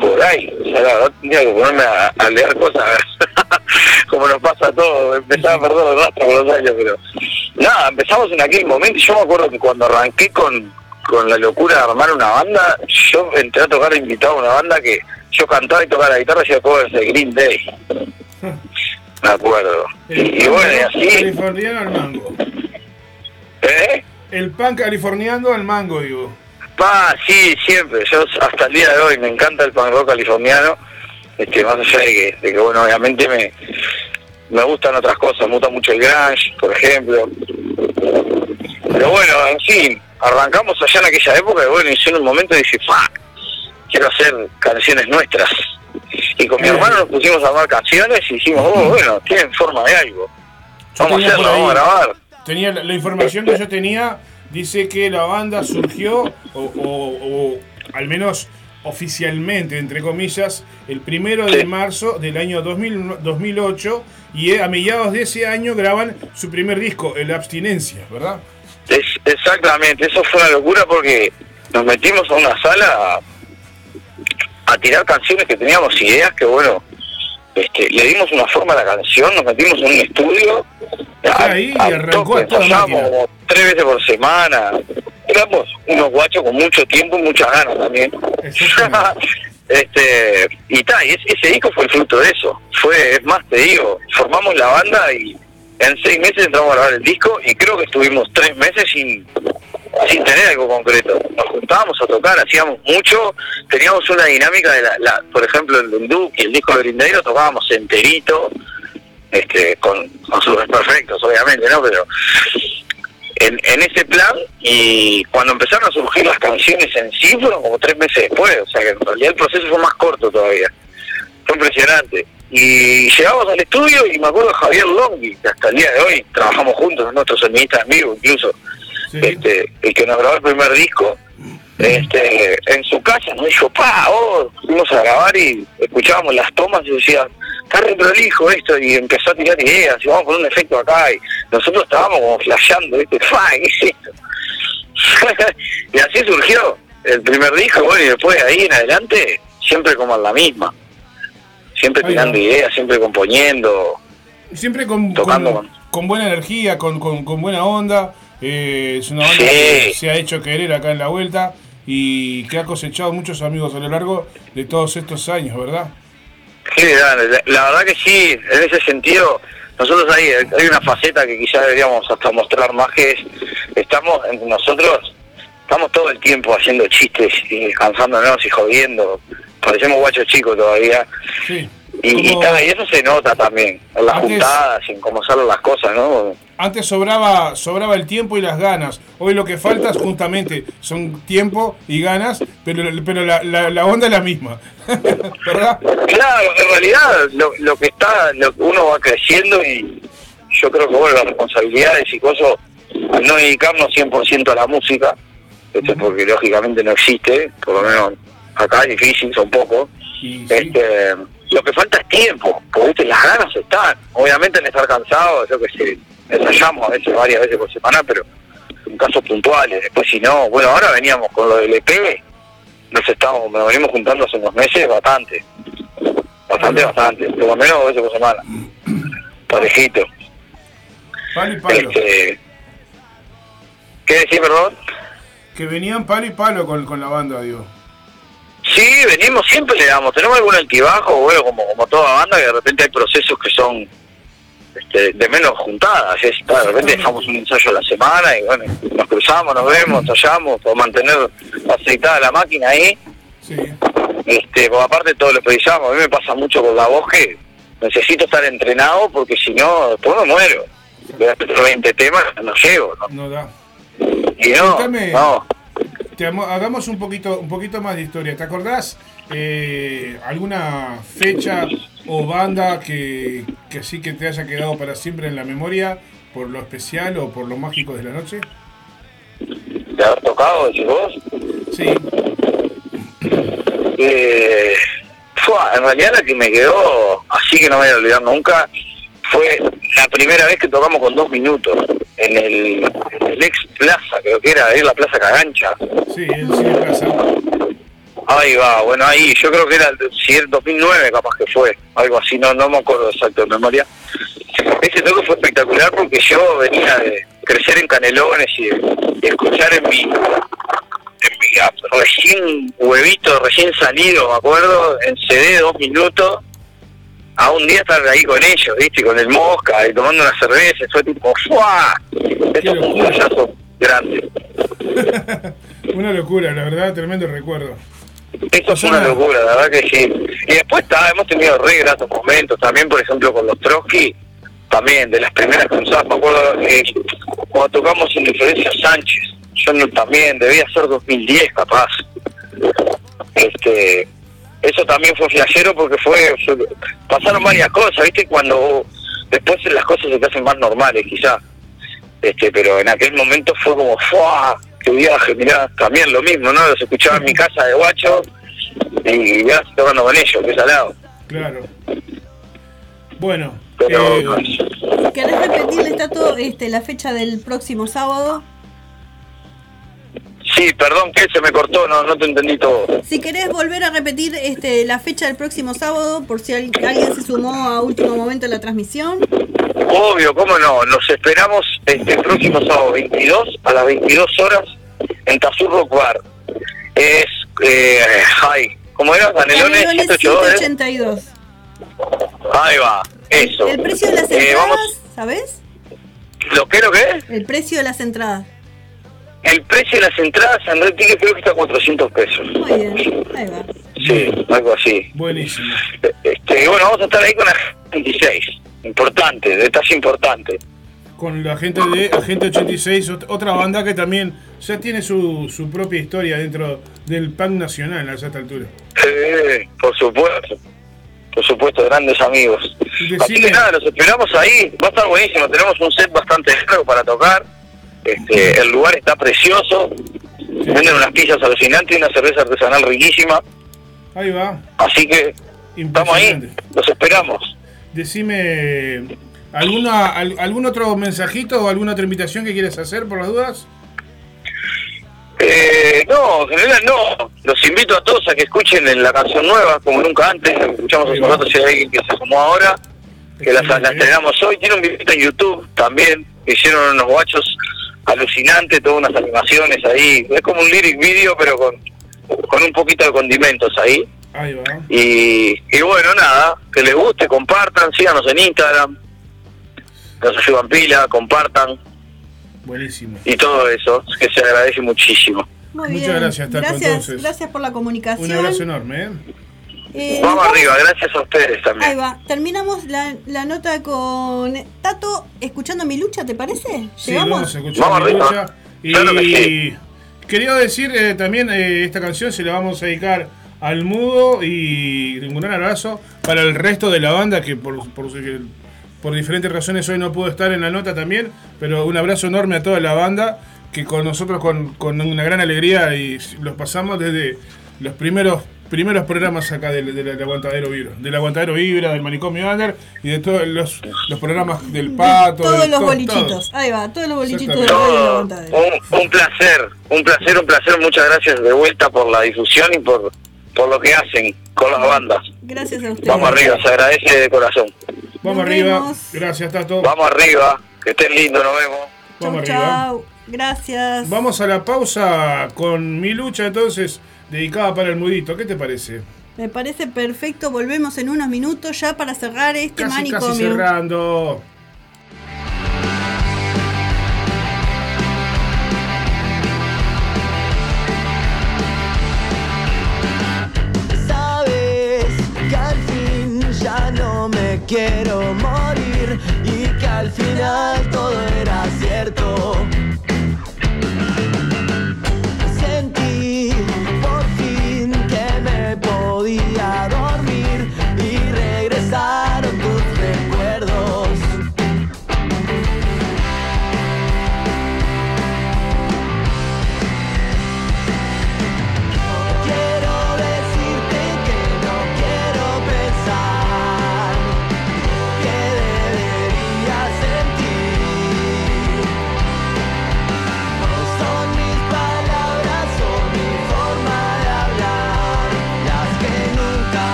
Por ahí. O sea, la verdad tenía que ponerme a, a leer cosas, como nos pasa a todos. Empezaba a perder el rastro con los años, pero nada, empezamos en aquel momento. Yo me acuerdo que cuando arranqué con, con la locura de armar una banda, yo entré a tocar invitado a una banda que yo cantaba y tocaba la guitarra y covers de Green Day. Me acuerdo. Y, y bueno, y así. Californiano al mango. ¿Eh? El pan californiano al mango, digo. Pa, sí, siempre. Yo hasta el día de hoy me encanta el punk rock californiano. Este, más allá de que, de que, bueno, obviamente me, me gustan otras cosas. Me gusta mucho el grunge, por ejemplo. Pero bueno, en fin, arrancamos allá en aquella época y bueno, y en un momento dije, fuck, quiero hacer canciones nuestras. Y con mi hermano nos pusimos a armar canciones y dijimos, oh, bueno, tienen forma de algo. Vamos a hacerlo, vamos a grabar. Tenía la, la información que yo tenía, dice que la banda surgió, o, o- o al menos oficialmente, entre comillas, el primero de marzo del año 2000 2008, y a mediados de ese año graban su primer disco, El Abstinencia, ¿verdad? Es, exactamente, eso fue una locura porque nos metimos a una sala a, a tirar canciones que teníamos ideas que bueno, este, le dimos una forma a la canción, nos metimos en un estudio, a- ahí arrancó a toda como tres veces por semana, éramos unos guachos con mucho tiempo y muchas ganas también. este y ta, y ese, ese disco fue el fruto de eso. Fue, es más, te digo, formamos la banda y en seis meses entramos a grabar el disco y creo que estuvimos tres meses sin, sin tener algo concreto. Nos juntábamos a tocar, hacíamos mucho, teníamos una dinámica de la, la- por ejemplo, el Dunduk y el disco de lo tocábamos enterito, este, con, con sus perfectos, obviamente, ¿no? Pero en, en ese plan y cuando empezaron a surgir las canciones en sí fueron como tres meses después, o sea que en realidad el proceso fue más corto todavía. Fue impresionante. Y llegamos al estudio y me acuerdo Javier Longhi, que hasta el día de hoy trabajamos juntos, es nuestro sonidista en vivo incluso, este, el que nos grabó el primer disco, este, en su casa nos dijo, pa, oh, fuimos a grabar y escuchábamos las tomas y decía, está re prolijo esto, y empezó a tirar ideas, y vamos a poner un efecto acá, y nosotros estábamos como flasheando, ¿viste? ¿qué es esto? y así surgió el primer disco, bueno, y después de ahí en adelante, siempre como en la misma, siempre tirando ideas, siempre componiendo, Siempre con, Tocando con, con buena energía, con, con, con buena onda. eh, es una banda Sí. que se ha hecho querer acá en la vuelta y que ha cosechado muchos amigos a lo largo de todos estos años, ¿verdad? La, verdad que sí, en ese sentido, nosotros hay, hay una faceta que quizás deberíamos hasta mostrar más que es, estamos, nosotros, estamos todo el tiempo haciendo chistes y cansándonos y jodiendo, parecemos guachos chicos todavía. Y, eso se nota también, en las Antes- juntadas en cómo salen las cosas, ¿no? Antes sobraba, sobraba el tiempo y las ganas. Hoy lo que falta es justamente son tiempo y ganas, pero, pero la, la, la onda es la misma. ¿Verdad? Claro, en realidad lo, lo que está, lo, uno va creciendo y yo creo que bueno, las responsabilidades y cosas, al no dedicarnos 100% a la música, este, porque lógicamente no existe, por lo menos acá es difícil, son pocos, este, lo que falta es tiempo, porque las ganas están, obviamente en estar cansado, yo que sé, ensayamos a veces varias veces por semana, pero en casos puntuales, después si no, bueno, ahora veníamos con lo del EP, nos estamos, nos venimos juntando hace unos meses bastante, bastante, bastante, por lo menos dos veces por semana, parejito. Palo y palo. Este, ¿Qué decís, perdón? Que venían palo y palo con, con la banda, digo. Sí, venimos, siempre le damos, tenemos algún altibajo, bueno, como, como toda banda, que de repente hay procesos que son este, de menos juntadas, es, de repente dejamos un ensayo a la semana y bueno, nos cruzamos, nos vemos, ensayamos, por mantener aceitada la máquina ahí. Este, porque aparte todo lo precisamos. A mí me pasa mucho con la voz que necesito estar entrenado porque si no, después me muero. Hacer 20 temas, no llego. ¿no? No da. Y no, Contame, no. Te amo- hagamos un poquito, un poquito más de historia. ¿Te acordás eh, alguna fecha o banda que, que sí que te haya quedado para siempre en la memoria por lo especial o por lo mágico de la noche? de haber tocado, decís vos. Sí. Eh, fua, en realidad la que me quedó, así que no me voy a olvidar nunca, fue la primera vez que tocamos con dos minutos en el, en el ex plaza, creo que era, en la plaza Cagancha. Sí, el Cine Plaza. Ahí va, bueno, ahí, yo creo que era, el- si era el 2009 capaz que fue, algo así, no, no me acuerdo exacto de memoria. Ese toque fue espectacular porque yo venía de crecer en Canelones y de, de escuchar en mi, en mi recién huevito, recién salido, me acuerdo, en CD dos minutos, a un día estar ahí con ellos, viste, con el mosca y tomando una cerveza, fue tipo, ¡fua! Eso fue un flayazo grande. Una locura, la verdad, tremendo recuerdo. Esto fue una locura, la verdad que sí. Y después está, hemos tenido re gratos momentos, también por ejemplo con los Trotsky, también de las primeras canciones, me acuerdo eh, cuando tocamos en Diferencia Sánchez, yo no- también, debía ser 2010 capaz. Este, eso también fue flashero porque fue, fue- pasaron varias cosas, viste, cuando después las cosas se te hacen más normales quizá. Este, pero en aquel momento fue como, ¡fua! ¡Qué viaje! Mirá, también lo mismo, ¿no? Los escuchaba en mi casa de guacho y ya tocando con ellos, que es al lado. Claro. Bueno, Pero, eh, ¿Querés repetirle, Tato, este, la fecha del próximo sábado? Sí, perdón que se me cortó, no, no te entendí todo. Si querés volver a repetir este, la fecha del próximo sábado, por si al- alguien se sumó a último momento de la transmisión. Obvio, cómo no, nos esperamos este próximo sábado 22 a las 22 horas en Tazur Rock Bar. Es, eh, ay, ¿cómo era? Canelones 182, ¿eh? 182. Ahí va, eso. El precio de las Eh, entradas, vamos, ¿sabes? ¿Lo que lo que es? El precio de las entradas. El precio de las entradas en Red Ticket creo que está a 400 pesos. Muy bien, ahí va. Sí, algo así. buenísimo. Este, y bueno, vamos a estar ahí con la 26. Importante, detalle importante. Con la gente de Agente 86, ot- otra banda que también ya tiene su, su propia historia dentro del punk nacional a esta altura. Eh, por supuesto. Por supuesto, grandes amigos. Así que nada, los esperamos ahí. Va a estar buenísimo. Tenemos un set bastante largo para tocar. Este, el lugar está precioso. Venden unas pizzas alucinantes y una cerveza artesanal riquísima. Ahí va. Así que estamos ahí. Los esperamos. Decime, ¿alguna, al- ¿algún otro mensajito o alguna otra invitación que quieres hacer por las dudas? Eh, no, en general no. Los invito a todos a que escuchen en la canción nueva, como nunca antes. Escuchamos hace un rato si hay alguien que se sumó ahora. Que la, la estrenamos hoy. Tiene un video en YouTube también. que Hicieron unos guachos alucinantes, todas unas animaciones ahí. Es como un lyric video, pero con, con un poquito de condimentos ahí. Ahí va. Y, y bueno, nada, que les guste, compartan, síganos en Instagram. Nos ayudan pila, compartan Buenísimo. y todo eso, que se agradece muchísimo. Muy Muchas bien. gracias, Gracias, entonces. gracias por la comunicación. Un abrazo enorme, ¿eh? Eh, Vamos arriba, gracias a ustedes también. Ahí va, terminamos la, la nota con Tato escuchando mi lucha, ¿te parece? Sí, ¿Llegamos? vamos a escuchar mi lucha. Y quería decir eh, también, eh, esta canción se la vamos a dedicar al mudo y un gran abrazo para el resto de la banda que por, por, que por diferentes razones hoy no pudo estar en la nota también, pero un abrazo enorme a toda la banda que con nosotros con, con una gran alegría y los pasamos desde los primeros primeros programas acá del, del- del Aguantadero Vibra, del Aguantadero Vibra, del Manicomio Under y de todos los, los programas del Pato. Todos de los to- bolichitos. Ahí va, todos los bolichitos de Exactamente. Radio La No, Aguantadero. un, un placer, un placer, un placer. Muchas gracias de vuelta por la difusión y por, por lo que hacen con las bandas. Gracias a ustedes. Vamos arriba, se agradece de corazón. Vamos Nos arriba. vemos. Gracias, Tato. Vamos arriba, que estén lindos, nos vemos. Vamos Chau, arriba. chau. Gracias. Vamos a la pausa con mi lucha entonces, dedicada para el mudito. ¿Qué te parece? Me parece perfecto. Volvemos en unos minutos ya para cerrar este casi, manicomio. Casi cerrando. Sabes que al fin ya no me quiero morir y que al final todo era cierto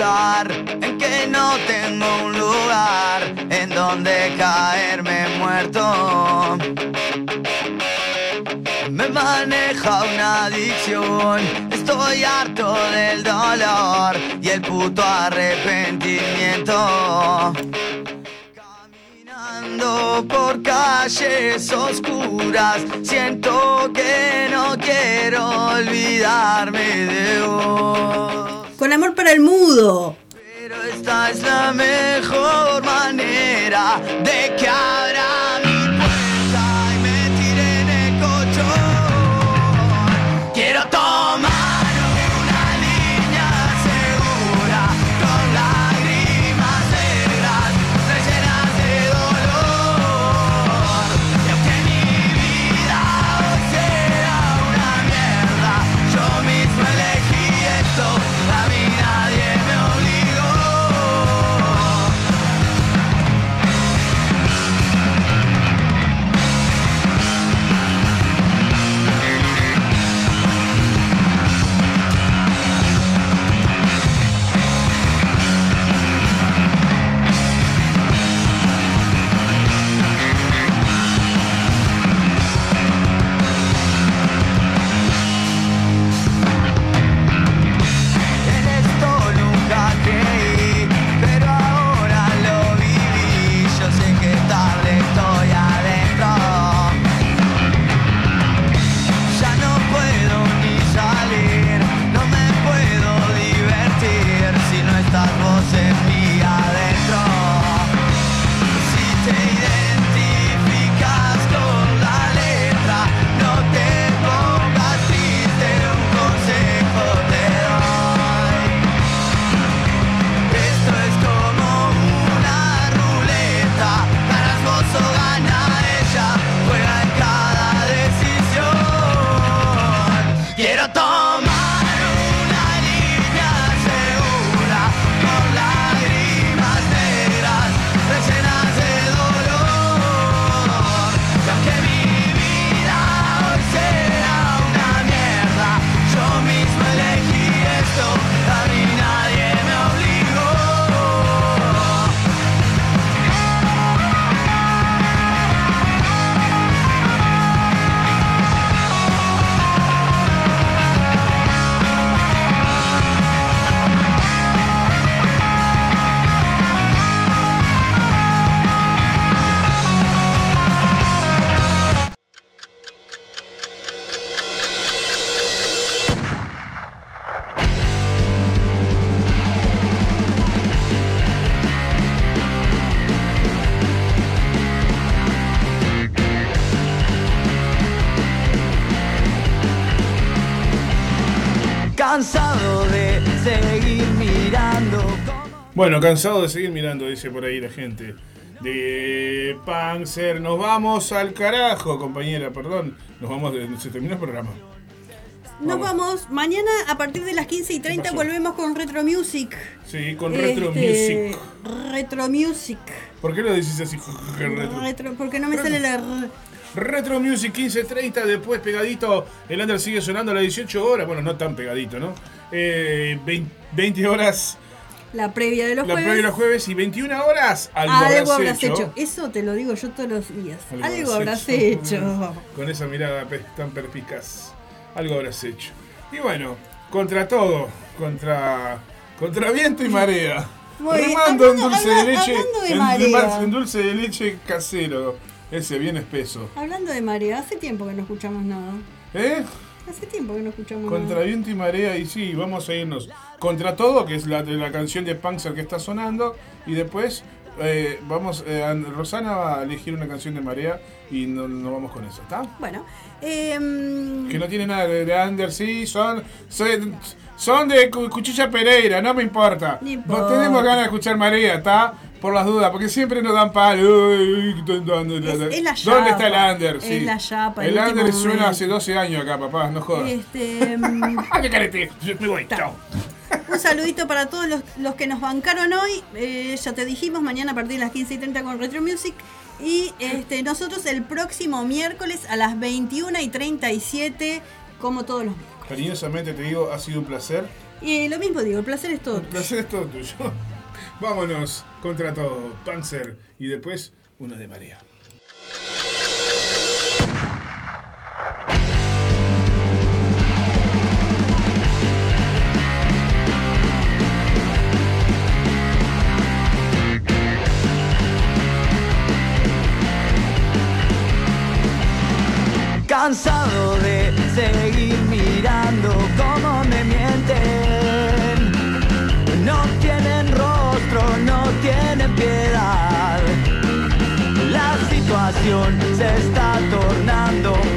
en que no tengo un lugar en donde caerme muerto, me maneja una adicción. Estoy harto del dolor y el puto arrepentimiento. Caminando por calles oscuras, siento que no quiero olvidarme de vos. Con amor para el mudo. Pero esta es la mejor manera de que abra Bueno, cansado de seguir mirando, dice por ahí la gente. De Panzer, nos vamos al carajo, compañera, perdón. Nos vamos, de- se terminó el programa. Nos vamos. Mañana a partir de las 15 y 30 volvemos con Retro Music. Sí, con Retro Este, Music. Retro Music. ¿Por qué lo decís así? Retro. Retro, porque no me sale la. Retro Music 1530, después pegadito, el under sigue sonando a las 18 horas, bueno, no tan pegadito, ¿no? Eh, 20, 20 horas La previa de los la jueves. previa de los jueves y 21 horas algo, Algo habrás hecho. Eso te lo digo yo todos los días. Algo Algo, habrás hecho. hecho. Con esa mirada tan perspicaz. Algo habrás hecho. Y bueno, contra todo, contra, contra viento y marea. Muy. Remando en Hablando- dulce de leche, en, marea. en dulce de leche casero, ese bien espeso. Hablando de marea, hace tiempo que no escuchamos nada. ¿Eh? Hace tiempo que no escuchamos Contra nada. viento y marea, y sí, vamos a irnos. Contra todo, que es la, la canción de Panzer que está sonando, y después eh, vamos, eh, An- Rosana va a elegir una canción de marea y no, no vamos con eso, ¿está? Bueno, em, Que no tiene nada de, de Under, sí, son, son, son de Cu- Cuchilla Pereira, no me importa. No No importa. tenemos ganas de escuchar marea, ¿está? Por las dudas, porque siempre nos dan palo. Uy, ¿Dónde Es- es la ¿Dónde está el Under? es Sí. la yapa, el El Under suena momento. hace 12 años acá, papá, no jodas. este, em, ¡Ah, qué carete! Yo me voy, chao. un saludito para todos los, los que nos bancaron hoy. Eh, ya te dijimos, mañana a partir de las 15 y 30 con Retro Music. Y este, nosotros el próximo miércoles a las 21 y 37, como todos los miércoles. Cariñosamente te digo, ha sido un placer. Y lo mismo digo, el placer es todo. El placer es todo tuyo. Vámonos contra todo, Panzer. Y después, una de marea. Cansado de seguir mirando cómo me mienten. No no tienen piedad. La situación se está tornando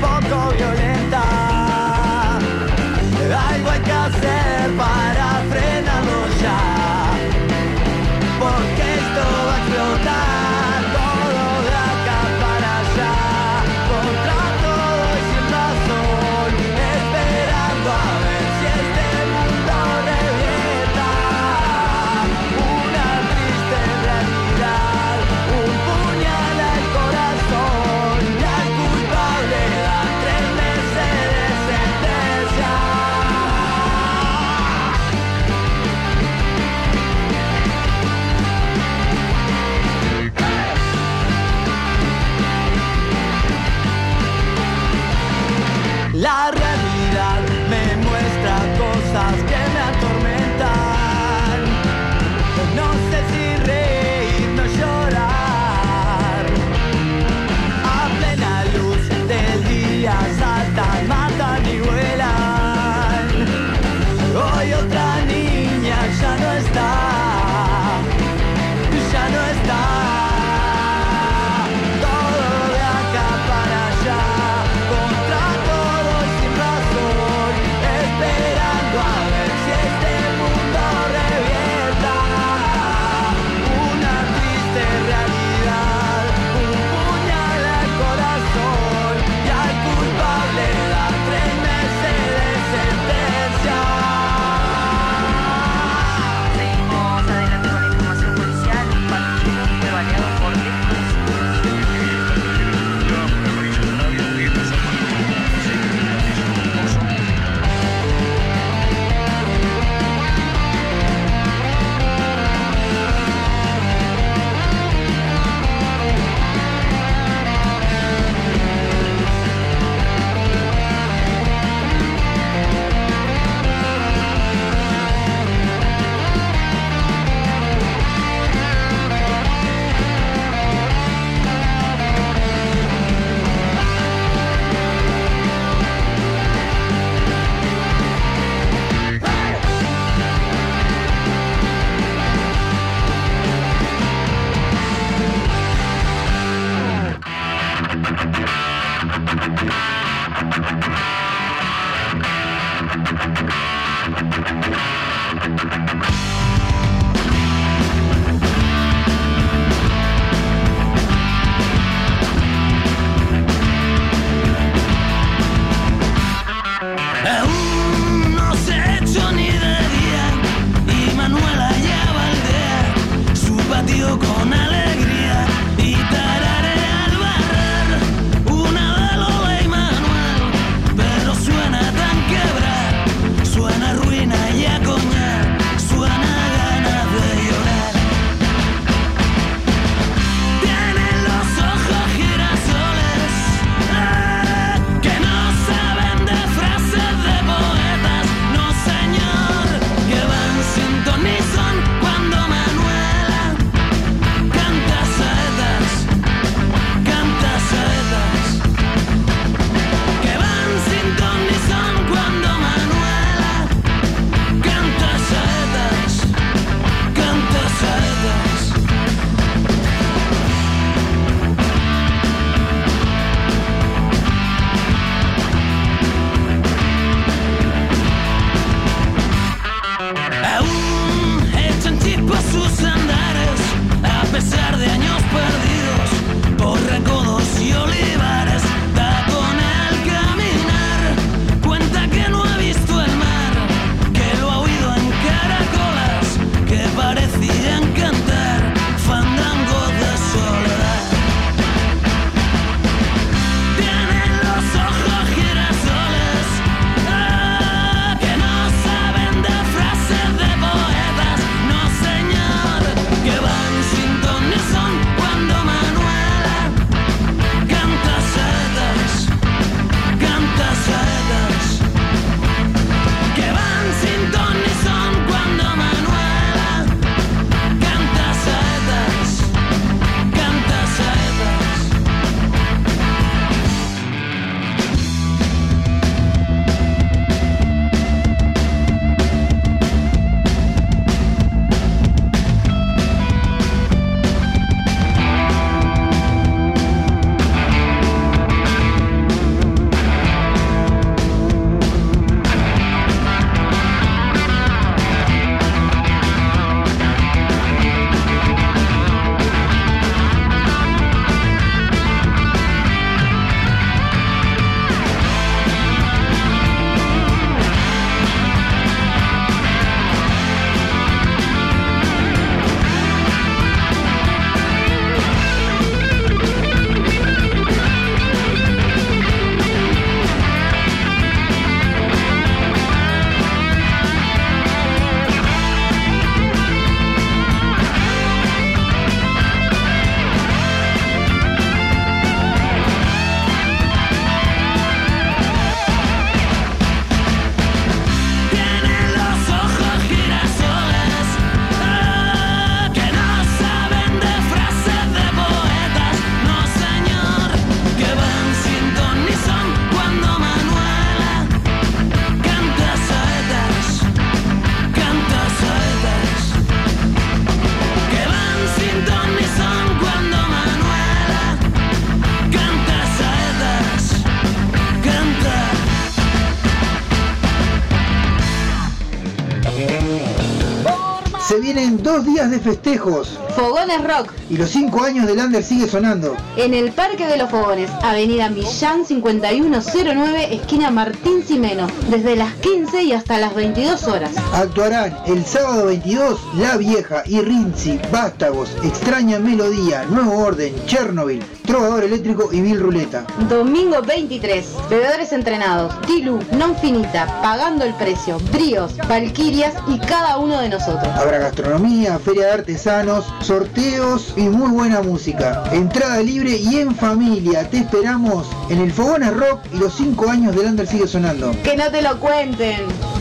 dos días de festejos Fogones Rock y los cinco años del Under sigue sonando. en el Parque de los Fogones, Avenida Millán 5109, esquina Martín Simeno, desde las 15 y hasta las 22 horas. Actuarán el sábado 22 La Vieja y Rinzi, Vástagos, Extraña Melodía, Nuevo Orden, Chernobyl, Trovador Eléctrico y Bill Ruleta. Domingo 23, bebedores entrenados, Tilu, Non Finita, Pagando el Precio, Bríos, Valquirias y cada uno de nosotros. Habrá gastronomía, feria de artesanos, sorteos y muy buena música. Entrada libre y en familia. Te esperamos en el Fogones Rock y los cinco años del Under sigue sonando. Que no te lo cuenten.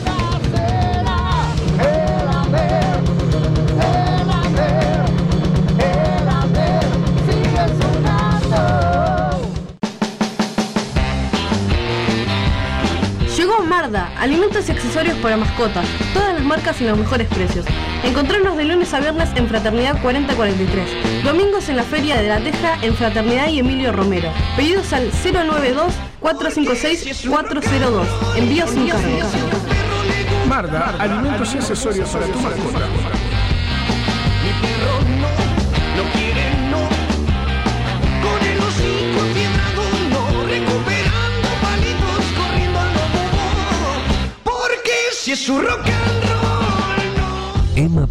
Alimentos y accesorios para mascotas, todas las marcas y los mejores precios. Encontrarnos de lunes a viernes en Fraternidad 4043, domingos en la Feria de la Teja en Fraternidad y Emilio Romero. Pedidos al 092-456-402. Envíos sin cargo. Marda, alimentos y accesorios para tu mascota. Si su rock and roll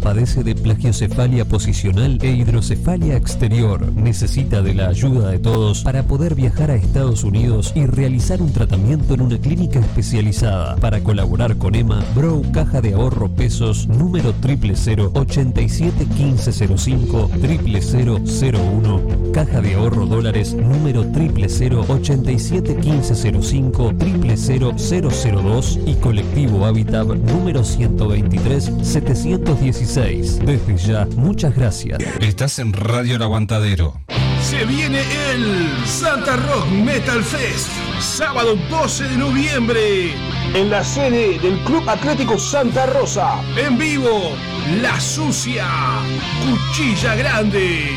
padece de plagiocefalia posicional e hidrocefalia exterior. Necesita de la ayuda de todos para poder viajar a Estados Unidos y realizar un tratamiento en una clínica especializada. Para colaborar con Emma, Brow Caja de Ahorro Pesos número 000 87 1505 00001 Caja de Ahorro Dólares número 000 87 1505 00002 y Colectivo Habitat número 123 716. Desde ya, muchas gracias. Estás en Radio El Aguantadero. Se viene el Santa Rock Metal Fest, sábado 12 de noviembre, en la sede del Club Atlético Santa Rosa. En vivo, La Sucia, Cuchilla Grande,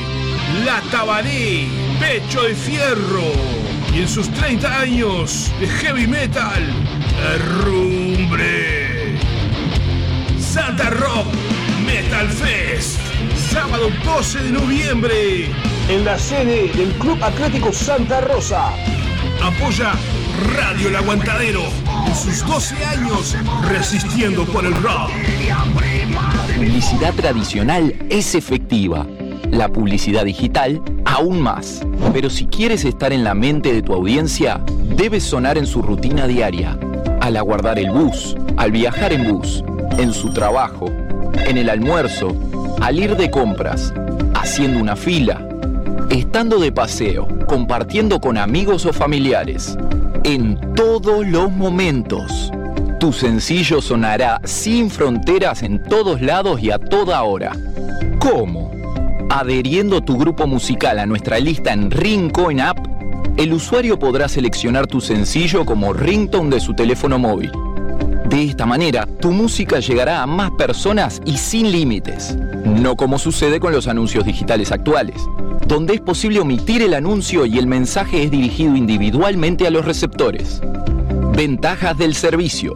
La Tabaré, Pecho de Fierro. Y en sus 30 años de heavy metal, Herrumbre. Santa Rock Metal Fest, sábado 12 de noviembre, en la sede del Club Atlético Santa Rosa. Apoya Radio El Aguantadero en sus 12 años resistiendo por el rock. La publicidad tradicional es efectiva. La publicidad digital aún más. Pero si quieres estar en la mente de tu audiencia, debes sonar en su rutina diaria. Al aguardar el bus, al viajar en bus, en su trabajo, en el almuerzo, al ir de compras, haciendo una fila, estando de paseo, compartiendo con amigos o familiares. En todos los momentos. Tu sencillo sonará sin fronteras en todos lados y a toda hora. ¿Cómo? Adheriendo tu grupo musical a nuestra lista en Ringcoin App, el usuario podrá seleccionar tu sencillo como ringtone de su teléfono móvil. De esta manera, tu música llegará a más personas y sin límites. No como sucede con los anuncios digitales actuales, donde es posible omitir el anuncio y el mensaje es dirigido individualmente a los receptores. Ventajas del servicio.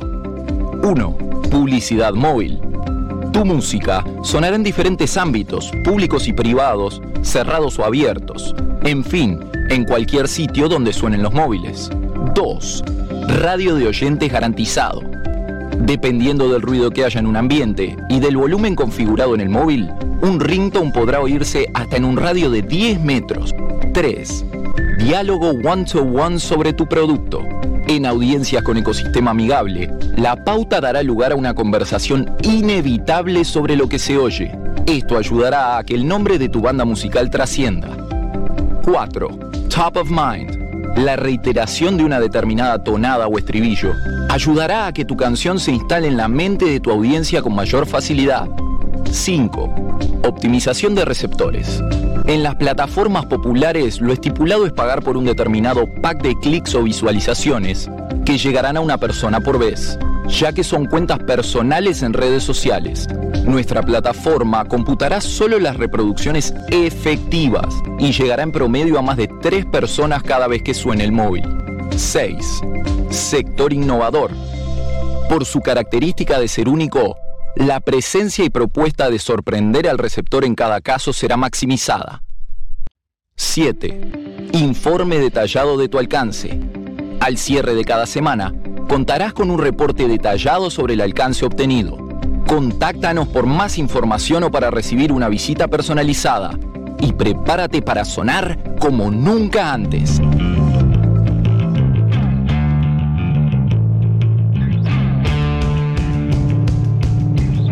1. Publicidad móvil. Tu música sonará en diferentes ámbitos, públicos y privados, cerrados o abiertos. En fin, en cualquier sitio donde suenen los móviles. 2. Radio de oyentes garantizado. Dependiendo del ruido que haya en un ambiente y del volumen configurado en el móvil, un ringtone podrá oírse hasta en un radio de 10 metros. 3. Diálogo one-to-one sobre tu producto. En audiencias con ecosistema amigable, la pauta dará lugar a una conversación inevitable sobre lo que se oye. Esto ayudará a que el nombre de tu banda musical trascienda. 4. Top of Mind. La reiteración de una determinada tonada o estribillo ayudará a que tu canción se instale en la mente de tu audiencia con mayor facilidad. 5. Optimización de receptores. En las plataformas populares lo estipulado es pagar por un determinado pack de clics o visualizaciones que llegarán a una persona por vez, ya que son cuentas personales en redes sociales. Nuestra plataforma computará solo las reproducciones efectivas y llegará en promedio a más de 3 personas cada vez que suene el móvil. 6. Sector innovador. Por su característica de ser único, la presencia y propuesta de sorprender al receptor en cada caso será maximizada. 7. Informe detallado de tu alcance. Al cierre de cada semana, contarás con un reporte detallado sobre el alcance obtenido. Contáctanos por más información o para recibir una visita personalizada. Y prepárate para sonar como nunca antes.